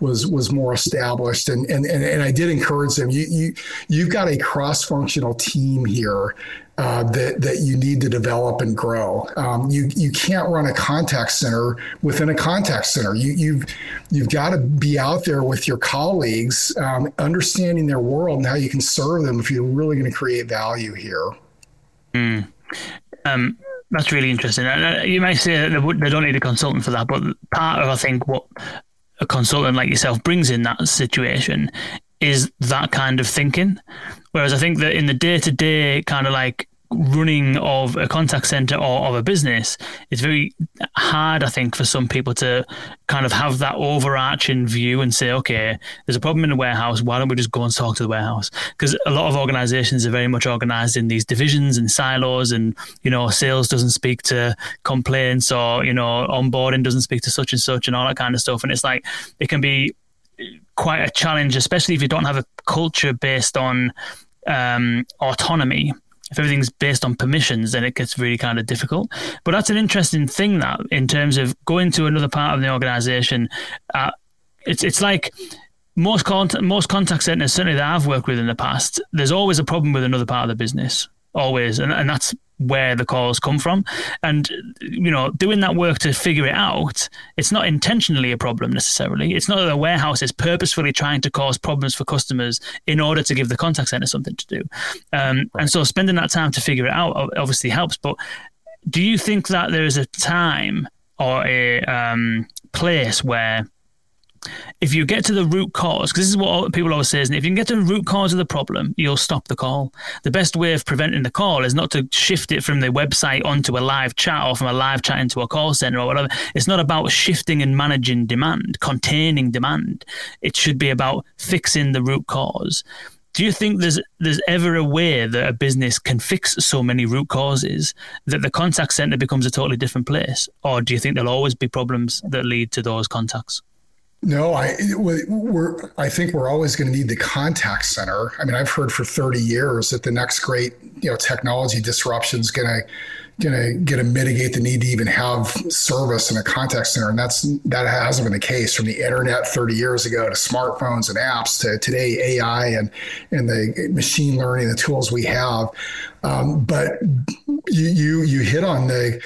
was was more established and and and, and I did encourage them you you you've got a cross functional team here uh, that that you need to develop and grow. Um, you you can't run a contact center within a contact center. You you've you've got to be out there with your colleagues, um, understanding their world and how you can serve them if you're really going to create value here. Mm. Um, that's really interesting. You may say that they don't need a consultant for that, but part of I think what a consultant like yourself brings in that situation is that kind of thinking. Whereas I think that in the day to day kind of like running of a contact center or of a business, it's very hard, I think, for some people to kind of have that overarching view and say, okay, there's a problem in the warehouse. Why don't we just go and talk to the warehouse? Because a lot of organizations are very much organized in these divisions and silos, and, you know, sales doesn't speak to complaints or, you know, onboarding doesn't speak to such and such and all that kind of stuff. And it's like, it can be quite a challenge, especially if you don't have a culture based on um, autonomy if everything's based on permissions, then it gets really kind of difficult. But that's an interesting thing that in terms of going to another part of the organization, uh, it's it's like most contact, most contact centers certainly that I've worked with in the past. There's always a problem with another part of the business, always, and and that's where the calls come from. And, you know, doing that work to figure it out, it's not intentionally a problem necessarily. It's not that the warehouse is purposefully trying to cause problems for customers in order to give the contact center something to do. Um, right. And so spending that time to figure it out obviously helps. But do you think that there is a time or a um, place where if you get to the root cause, because this is what people always say, is if you can get to the root cause of the problem, you'll stop the call. The best way of preventing the call is not to shift it from the website onto a live chat or from a live chat into a call center or whatever. It's not about shifting and managing demand, containing demand. It should be about fixing the root cause. Do you think there's there's ever a way that a business can fix so many root causes that the contact center becomes a totally different place, or do you think there'll always be problems that lead to those contacts? No, I we're I think we're always going to need the contact center. I mean, I've heard for 30 years that the next great you know technology disruption is going to going to going to mitigate the need to even have service in a contact center, and that's that hasn't been the case from the internet 30 years ago to smartphones and apps to today AI and and the machine learning the tools we have. Um, but you you you hit on the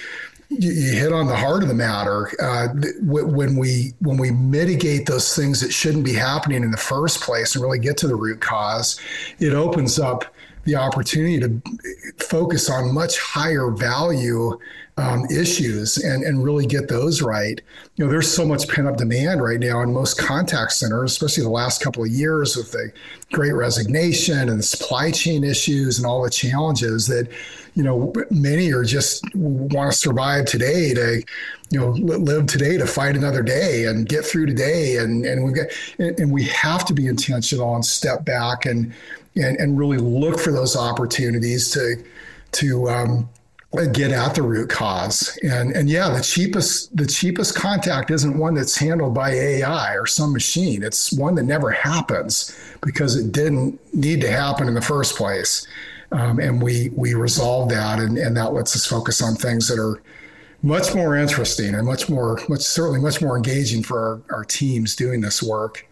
you, you, hit on the heart of the matter. Uh, when we when we mitigate those things that shouldn't be happening in the first place and really get to the root cause, it opens up the opportunity to focus on much higher value um, issues and, and really get those right. You know, there's so much pent up demand right now in most contact centers, especially the last couple of years with the great resignation and the supply chain issues and all the challenges that, you know, many are just want to survive today to, you know, live today to fight another day and get through today. And, and we get, and we have to be intentional and step back and, and, and really look for those opportunities to, to, um, get at the root cause. And and yeah, the cheapest the cheapest contact isn't one that's handled by AI or some machine. It's one that never happens because it didn't need to happen in the first place. Um, and we we resolve that, and, and that lets us focus on things that are much more interesting and much more much certainly much more engaging for our, our teams doing this work.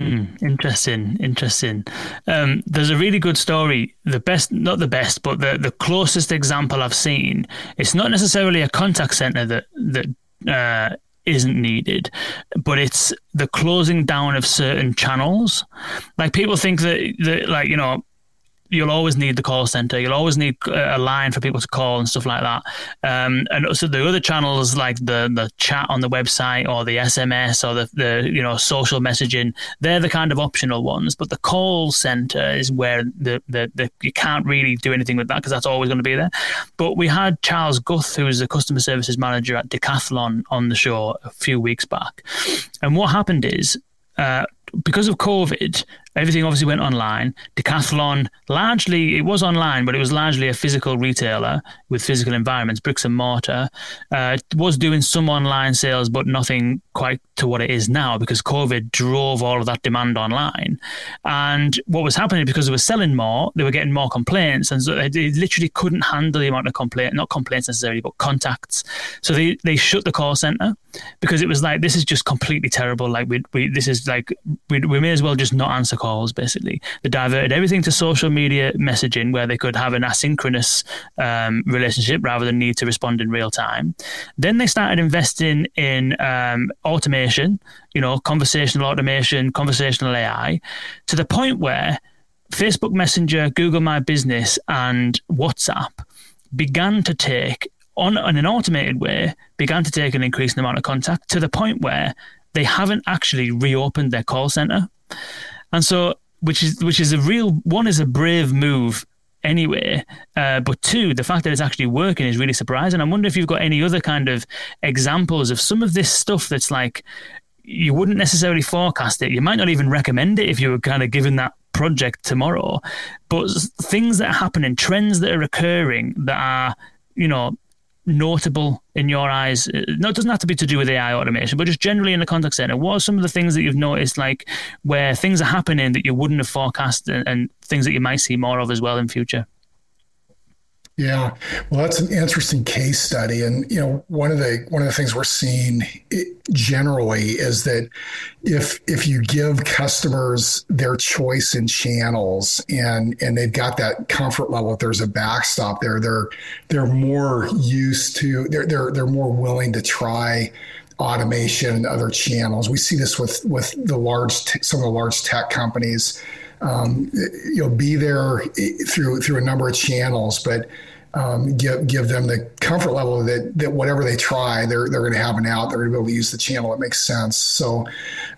Mm, interesting, interesting. Um, there's a really good story. The best, not the best, but the, the closest example I've seen. It's not necessarily a contact center that that uh, isn't needed, but it's the closing down of certain channels. Like people think that, that like you know you'll always need the call center. You'll always need a line for people to call and stuff like that. Um, and so the other channels like the the chat on the website or the SMS or the, the you know social messaging, they're the kind of optional ones. But the call center is where the the, the you can't really do anything with that because that's always going to be there. But we had Charles Guth, who's the customer services manager at Decathlon, on the show a few weeks back, and what happened is. Uh, because of COVID, everything obviously went online. Decathlon, largely, it was online, but it was largely a physical retailer with physical environments, bricks and mortar. Uh, was doing some online sales, but nothing quite to what it is now because COVID drove all of that demand online. And what was happening because they were selling more, they were getting more complaints, and so they, they literally couldn't handle the amount of complaint, not complaints necessarily, but contacts. So they they shut the call center because it was like this is just completely terrible. Like we we this is like we we may as well just not answer calls calls, basically. They diverted everything to social media messaging where they could have an asynchronous um, relationship rather than need to respond in real time. Then they started investing in um, automation, you know, conversational automation, conversational AI, to the point where Facebook Messenger, Google My Business, and WhatsApp began to take on, on an automated way began to take an increasing amount of contact to the point where they haven't actually reopened their call center. And so, which is which is a real one is a brave move anyway. Uh, but two, the fact that it's actually working is really surprising. I wonder if you've got any other kind of examples of some of this stuff that's like you wouldn't necessarily forecast it. You might not even recommend it if you were kind of given that project tomorrow. But things that are happening, trends that are occurring that are, you know, notable in your eyes? Uh, no, it doesn't have to be to do with AI automation, but just generally in the contact center. What are some of the things that you've noticed, like where things are happening that you wouldn't have forecast, and, and things that you might see more of as well in future? Yeah, well, that's an interesting case study, and you know, one of the one of the things we're seeing generally is that if if you give customers their choice in channels and and they've got that comfort level, if there's a backstop there, they're they're more used to they're they're they're more willing to try automation and other channels. We see this with with the large t- some of the large tech companies. Um, you'll be there through through a number of channels, but um, give give them the comfort level that that whatever they try, they're they're going to have an out. They're going to be able to use the channel. It makes sense. So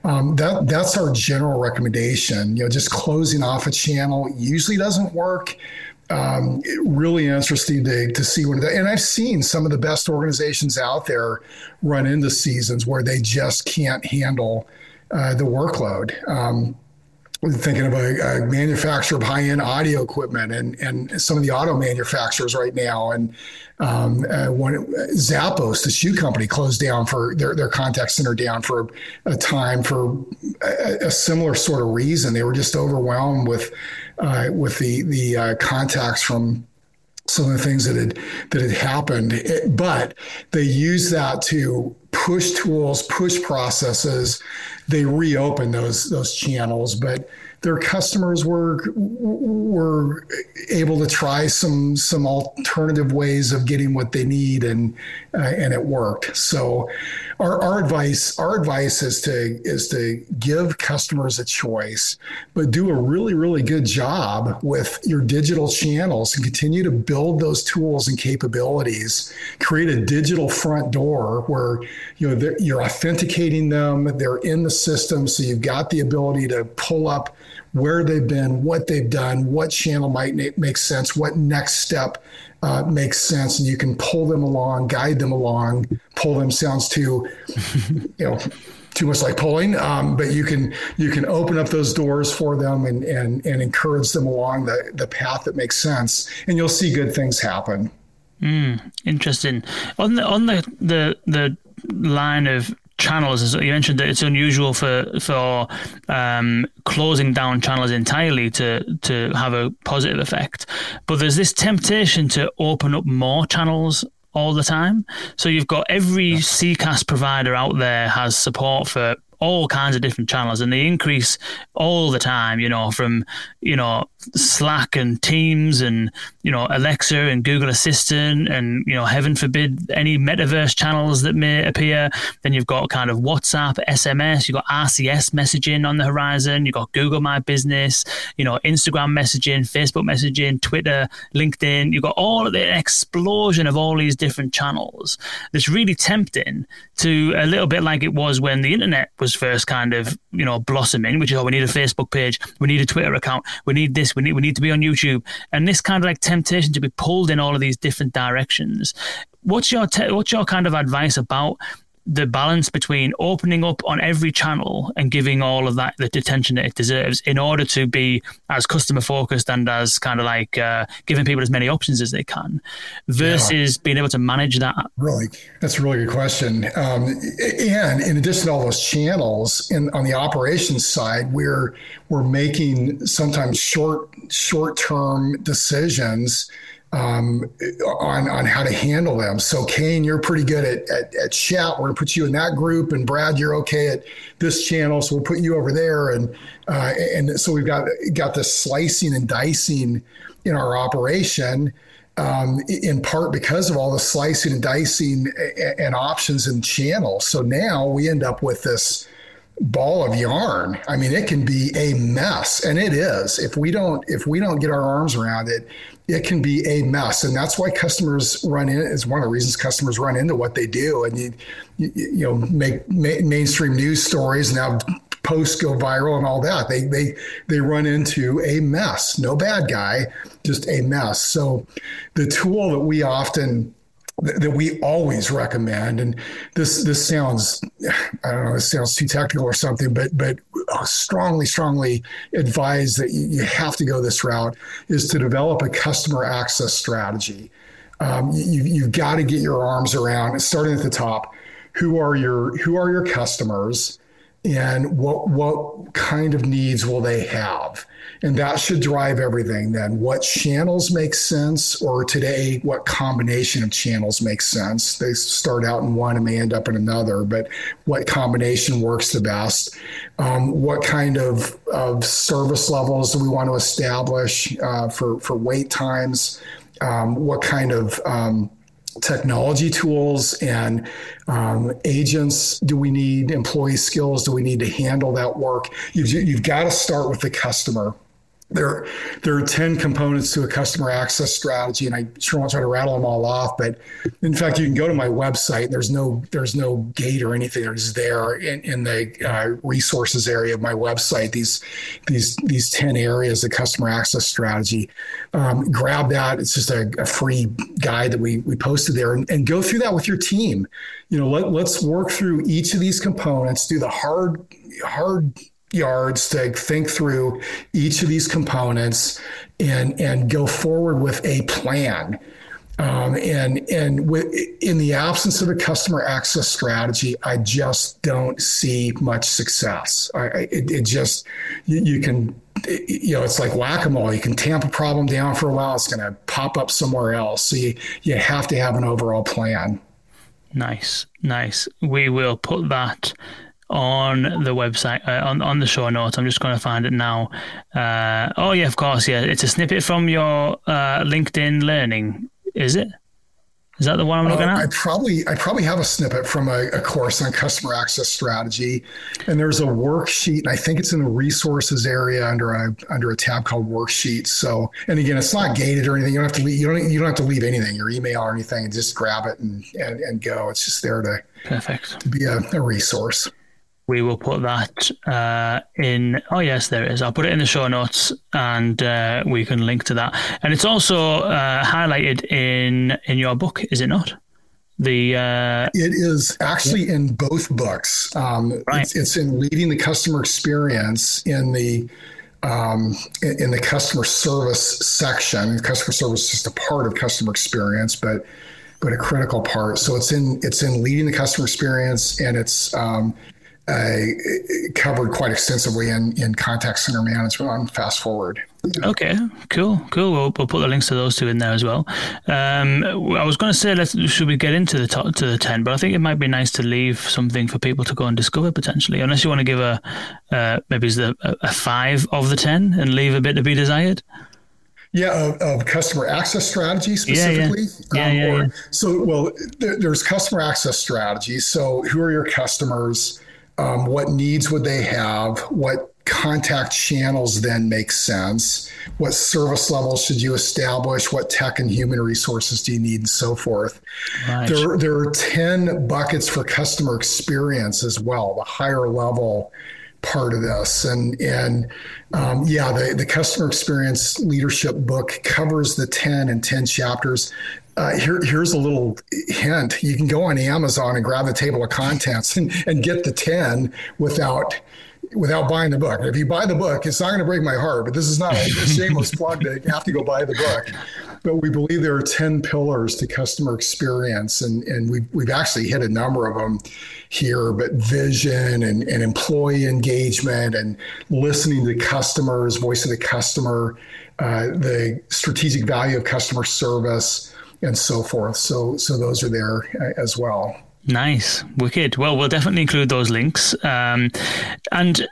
um, that that's our general recommendation. You know, just closing off a channel usually doesn't work. Um, really interesting to, to see what and I've seen some of the best organizations out there run into seasons where they just can't handle uh, the workload. Um, thinking of a, a, manufacturer of high-end audio equipment and, and some of the auto manufacturers right now. And um, uh, one Zappos, the shoe company, closed down for their, their contact center down for a time for a, a similar sort of reason. They were just overwhelmed with uh, with the the uh, contacts from some of the things that had that had happened. It, but they used that to push tools, push processes. They reopened those those channels, but their customers were were able to try some some alternative ways of getting what they need, and uh, and it worked. So our, our advice our advice is to is to give customers a choice, but do a really really good job with your digital channels and continue to build those tools and capabilities. Create a digital front door where you know you're authenticating them. They're in the system, so you've got the ability to pull up where they've been, what they've done, what channel might make sense, what next step uh, makes sense, and you can pull them along, guide them along. Pull them sounds too, you know, too much like pulling, um, but you can you can open up those doors for them and and and encourage them along the the path that makes sense, and you'll see good things happen. Mm, interesting. On the on the the the line of channels. As you mentioned that it's unusual for for um, closing down channels entirely to to have a positive effect. But there's this temptation to open up more channels all the time. So you've got every CCaaS provider out there has support for all kinds of different channels and they increase all the time, you know, from, you know, Slack and Teams and, you know, Alexa and Google Assistant and, you know, heaven forbid any metaverse channels that may appear. Then you've got kind of WhatsApp, SMS, you've got RCS messaging on the horizon, you've got Google My Business, you know, Instagram messaging, Facebook messaging, Twitter, LinkedIn. You've got all of the explosion of all these different channels that's really tempting to a little bit like it was when the internet was was first kind of you know blossoming, which is oh we need a Facebook page, we need a Twitter account, we need this, we need we need to be on YouTube, and this kind of like temptation to be pulled in all of these different directions. What's your te- what's your kind of advice about the balance between opening up on every channel and giving all of that the attention that it deserves in order to be as customer focused and as kind of like uh, giving people as many options as they can versus yeah. being able to manage that really that's a really good question um, and in addition to all those channels in on the operations side we're we're making sometimes short short term decisions um, on on how to handle them. So Kane, you're pretty good at, at, at chat. We're gonna put you in that group, and Brad, you're okay at this channel, so we'll put you over there. And uh, and so we've got got this slicing and dicing in our operation. Um, in part because of all the slicing and dicing and options and channels. So now we end up with this ball of yarn. I mean, it can be a mess, and it is. If we don't if we don't get our arms around it, it can be a mess, and that's why customers run in. Is one of the reasons customers run into what they do, and you you, you know make ma- mainstream news stories have posts go viral and all that. They they they run into a mess. No bad guy, just a mess. So the tool that we often that we always recommend. And this this sounds I don't know, this sounds too technical or something, but but strongly, strongly advise that you have to go this route is to develop a customer access strategy. Um, you, you've got to get your arms around starting at the top. Who are your who are your customers? and what what kind of needs will they have and that should drive everything then. What channels make sense or today what combination of channels makes sense. They start out in one and may end up in another but what combination works the best? Um, what kind of, of service levels do we want to establish uh, for for wait times? Um, what kind of um, technology tools and um, agents do we need? Employee skills do we need to handle that work? You've, you've got to start with the customer there, there are 10 components to a customer access strategy, and I sure won't try to rattle them all off. But in fact, you can go to my website. There's no there's no gate or anything. It's there in, in the uh, resources area of my website. These these these 10 areas of customer access strategy. Um, grab that. It's just a, a, free guide that we we posted there, and, and go through that with your team. You know, let, let's work through each of these components. Do the hard hard yards to think through each of these components and and go forward with a plan. Um, and and with, in the absence of a customer access strategy, I just don't see much success. I, it, it, just you, you can you know it's like whack-a-mole. You can tamp a problem down for a while, it's going to pop up somewhere else. So you you have to have an overall plan. Nice, nice. We will put that on the website uh, on on the show notes. I'm just going to find it now. Uh, oh yeah, of course, yeah. It's a snippet from your uh, LinkedIn Learning, is it? Is that the one I'm looking uh, at? I probably I probably have a snippet from a, a, course on customer access strategy, and there's a worksheet, and I think it's in the resources area under a under a tab called worksheets. So, and again, it's not gated or anything. You don't have to leave, you don't you don't have to leave anything, your email or anything, and just grab it and and, and go. It's just there to perfect to be a, a resource we will put that uh, in. Oh yes, there it is. I'll put it in the show notes, and uh, we can link to that. And it's also uh, highlighted in in your book, is it not? The uh, it is actually yeah. in both books. Um, right. It's, it's, in leading the customer experience in the um, in, in the customer service section. Customer service is just a part of customer experience, but but a critical part. So it's in it's in leading the customer experience, and it's um, covered quite extensively in, in contact center management on Fast Forward. Okay, cool, cool. We'll, we'll, put the links to those two in there as well. Um, I was going to say, let's should we get into the top to the ten? But I think it might be nice to leave something for people to go and discover potentially, unless you want to give a uh, maybe it's a, a five of the ten and leave a bit to be desired. Yeah, of, of, customer access strategy specifically. Yeah, yeah. Um, yeah, yeah, yeah. So, well, there, there's customer access strategy. So, who are your customers? Um, what needs would they have, what contact channels then make sense, what service levels should you establish, what tech and human resources do you need, and so forth. Right. There, there are 10 buckets for customer experience as well, the higher level part of this. And and um, yeah, the, the customer experience leadership book covers the 10 and 10 chapters uh, here, here's a little hint. You can go on Amazon and grab the table of contents and, and get the 10 without without buying the book. If you buy the book, it's not going to break my heart, but this is not a shameless plug to have to go buy the book. But we believe there are 10 pillars to customer experience, and, and we've, we've actually hit a number of them here, but vision and, and employee engagement and listening to customers, voice of the customer, uh, the strategic value of customer service, and so forth. So so those are there uh, as well. Nice, wicked. Well, we'll definitely include those links. Um, and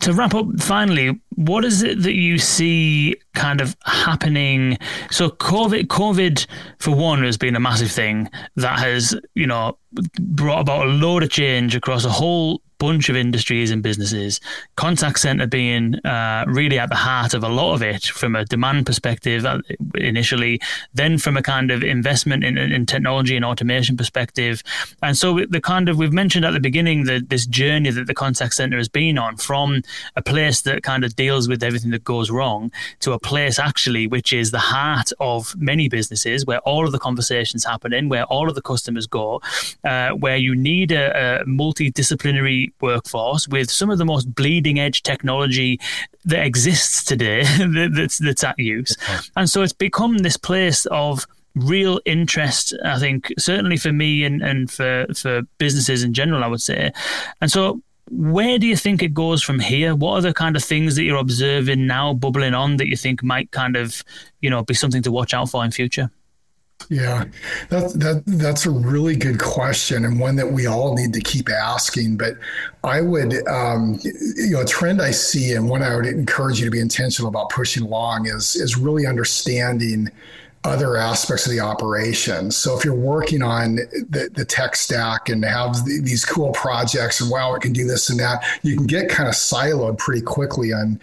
to wrap up, finally, what is it that you see kind of happening? So, COVID, COVID for one, has been a massive thing that has, you know, brought about a load of change across a whole bunch of industries and businesses. Contact center being uh, really at the heart of a lot of it from a demand perspective uh, initially, then from a kind of investment in, in technology and automation perspective. And so the kind of, we've mentioned at the beginning that this journey that the contact center has been on from a place that kind of deals with everything that goes wrong to a place actually which is the heart of many businesses where all of the conversations happen in, where all of the customers go, uh, where you need a, a multidisciplinary workforce with some of the most bleeding edge technology that exists today that's, that's at use. And so it's become this place of real interest, I think, certainly for me and, and for, for businesses in general, I would say. And so where do you think it goes from here? What are the kind of things that you're observing now bubbling on that you think might kind of, you know, be something to watch out for in future? Yeah, that's that that's a really good question and one that we all need to keep asking. But I would, um, you know, a trend I see and one I would encourage you to be intentional about pushing along is is really understanding other aspects of the operation. So if you're working on the, the tech stack and have the, these cool projects and wow, it can do this and that, you can get kind of siloed pretty quickly on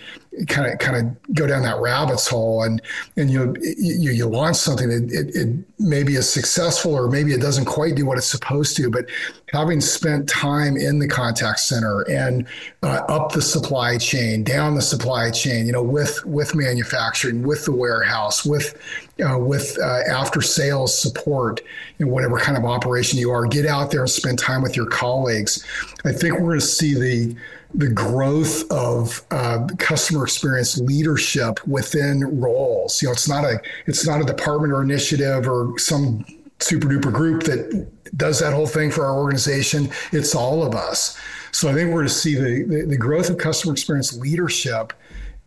kind of kind of go down that rabbit's hole and and you you, you launch something that it, it maybe is successful or maybe it doesn't quite do what it's supposed to but having spent time in the contact center and uh, up the supply chain down the supply chain you know with with manufacturing with the warehouse with uh, with uh, after sales support in whatever kind of operation you are get out there and spend time with your colleagues. I think we're going to see the the growth of uh, customer experience leadership within roles. You know, it's not a it's not a department or initiative or some super duper group that does that whole thing for our organization. It's all of us. So I think we're to see the, the, the growth of customer experience leadership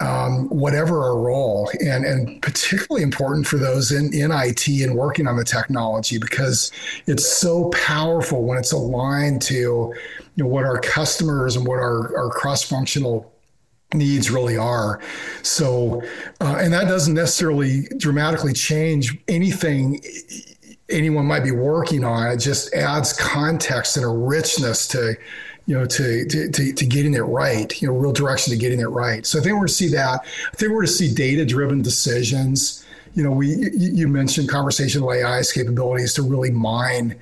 um, whatever our role, and and particularly important for those in in IT and working on the technology because it's so powerful when it's aligned to you know, what our customers and what our our cross functional needs really are. So, uh, and that doesn't necessarily dramatically change anything anyone might be working on. It just adds context and a richness to you know, to, to, to, to, getting it right, you know, real direction to getting it right. So I think we're to see that. I think we're to see data driven decisions. You know, we, you mentioned conversational AI's capabilities to really mine,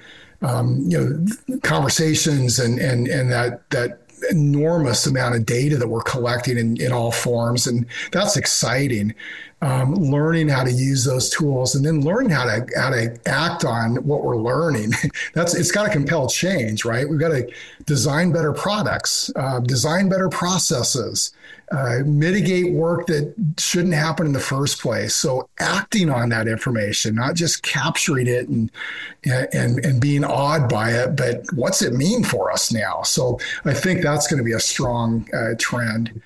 um, you know, conversations and, and, and that, that enormous amount of data that we're collecting in, in all forms. And that's exciting um, learning how to use those tools and then learning how to how to act on what we're learning. That's it's got to compel change, right? We've got to design better products, uh, design better processes, uh, mitigate work that shouldn't happen in the first place. So acting on that information, not just capturing it and and and being awed by it, but what's it mean for us now? So I think that's going to be a strong uh, trend.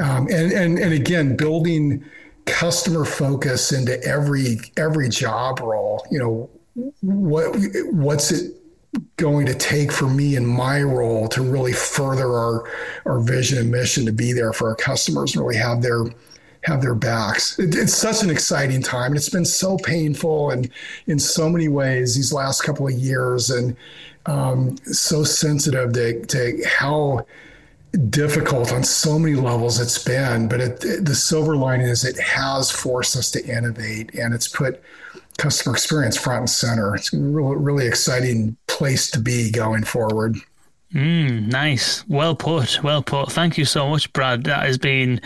Um, and and and again, building customer focus into every every job role you know what what's it going to take for me in my role to really further our our vision and mission to be there for our customers and really have their have their backs. It, it's such an exciting time, and it's been so painful and in so many ways these last couple of years, and um, so sensitive to to how difficult on so many levels it's been but it, it, the silver lining is it has forced us to innovate and it's put customer experience front and center it's a really, really exciting place to be going forward Mm, nice. Well put. Well put. Thank you so much, Brad. That has been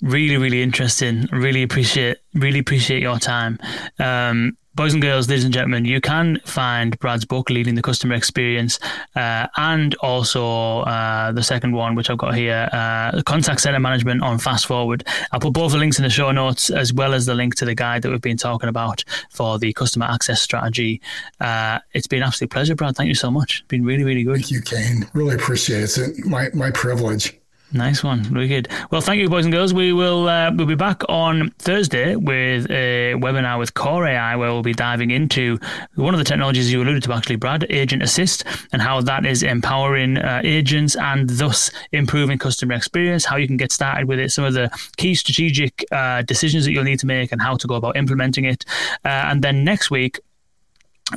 really, really interesting. Really appreciate, really appreciate your time. Um, boys and girls, ladies and gentlemen, you can find Brad's book, Leading the Customer Experience, uh, and also uh, the second one, which I've got here, uh, Contact Center Management on Fast Forward. I'll put both the links in the show notes, as well as the link to the guide that we've been talking about for the customer access strategy. Uh, it's been an absolute pleasure, Brad. Thank you so much. It's been really, really good. Thank you, Kane. Really appreciate it. It's my, my privilege. Nice one, really good. Well, thank you, boys and girls. We will uh, we'll be back on Thursday with a webinar with Kore.ai, where we'll be diving into one of the technologies you alluded to, actually, Brad, Agent Assist, and how that is empowering uh, agents and thus improving customer experience. How you can get started with it, some of the key strategic uh, decisions that you'll need to make, and how to go about implementing it. Uh, and then next week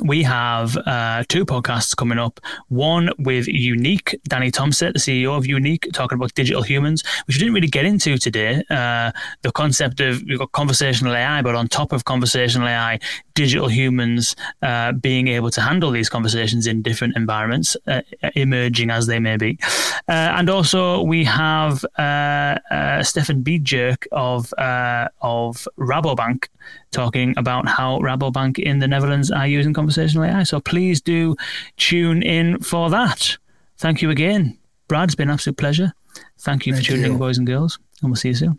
we have uh, two podcasts coming up. One with UneeQ, Danny Tomsett, the CEO of UneeQ, talking about digital humans, which we didn't really get into today. Uh, the concept of we've got conversational AI, but on top of conversational AI, digital humans uh, being able to handle these conversations in different environments, uh, emerging as they may be. Uh, and also we have uh, Stefan Biedjerk of of Rabobank talking about how Rabobank in the Netherlands are using conversational AI. So please do tune in for that. Thank you again. Brad, it's been an absolute pleasure. Thank you Thank for tuning you. in, boys and girls, and we'll see you soon.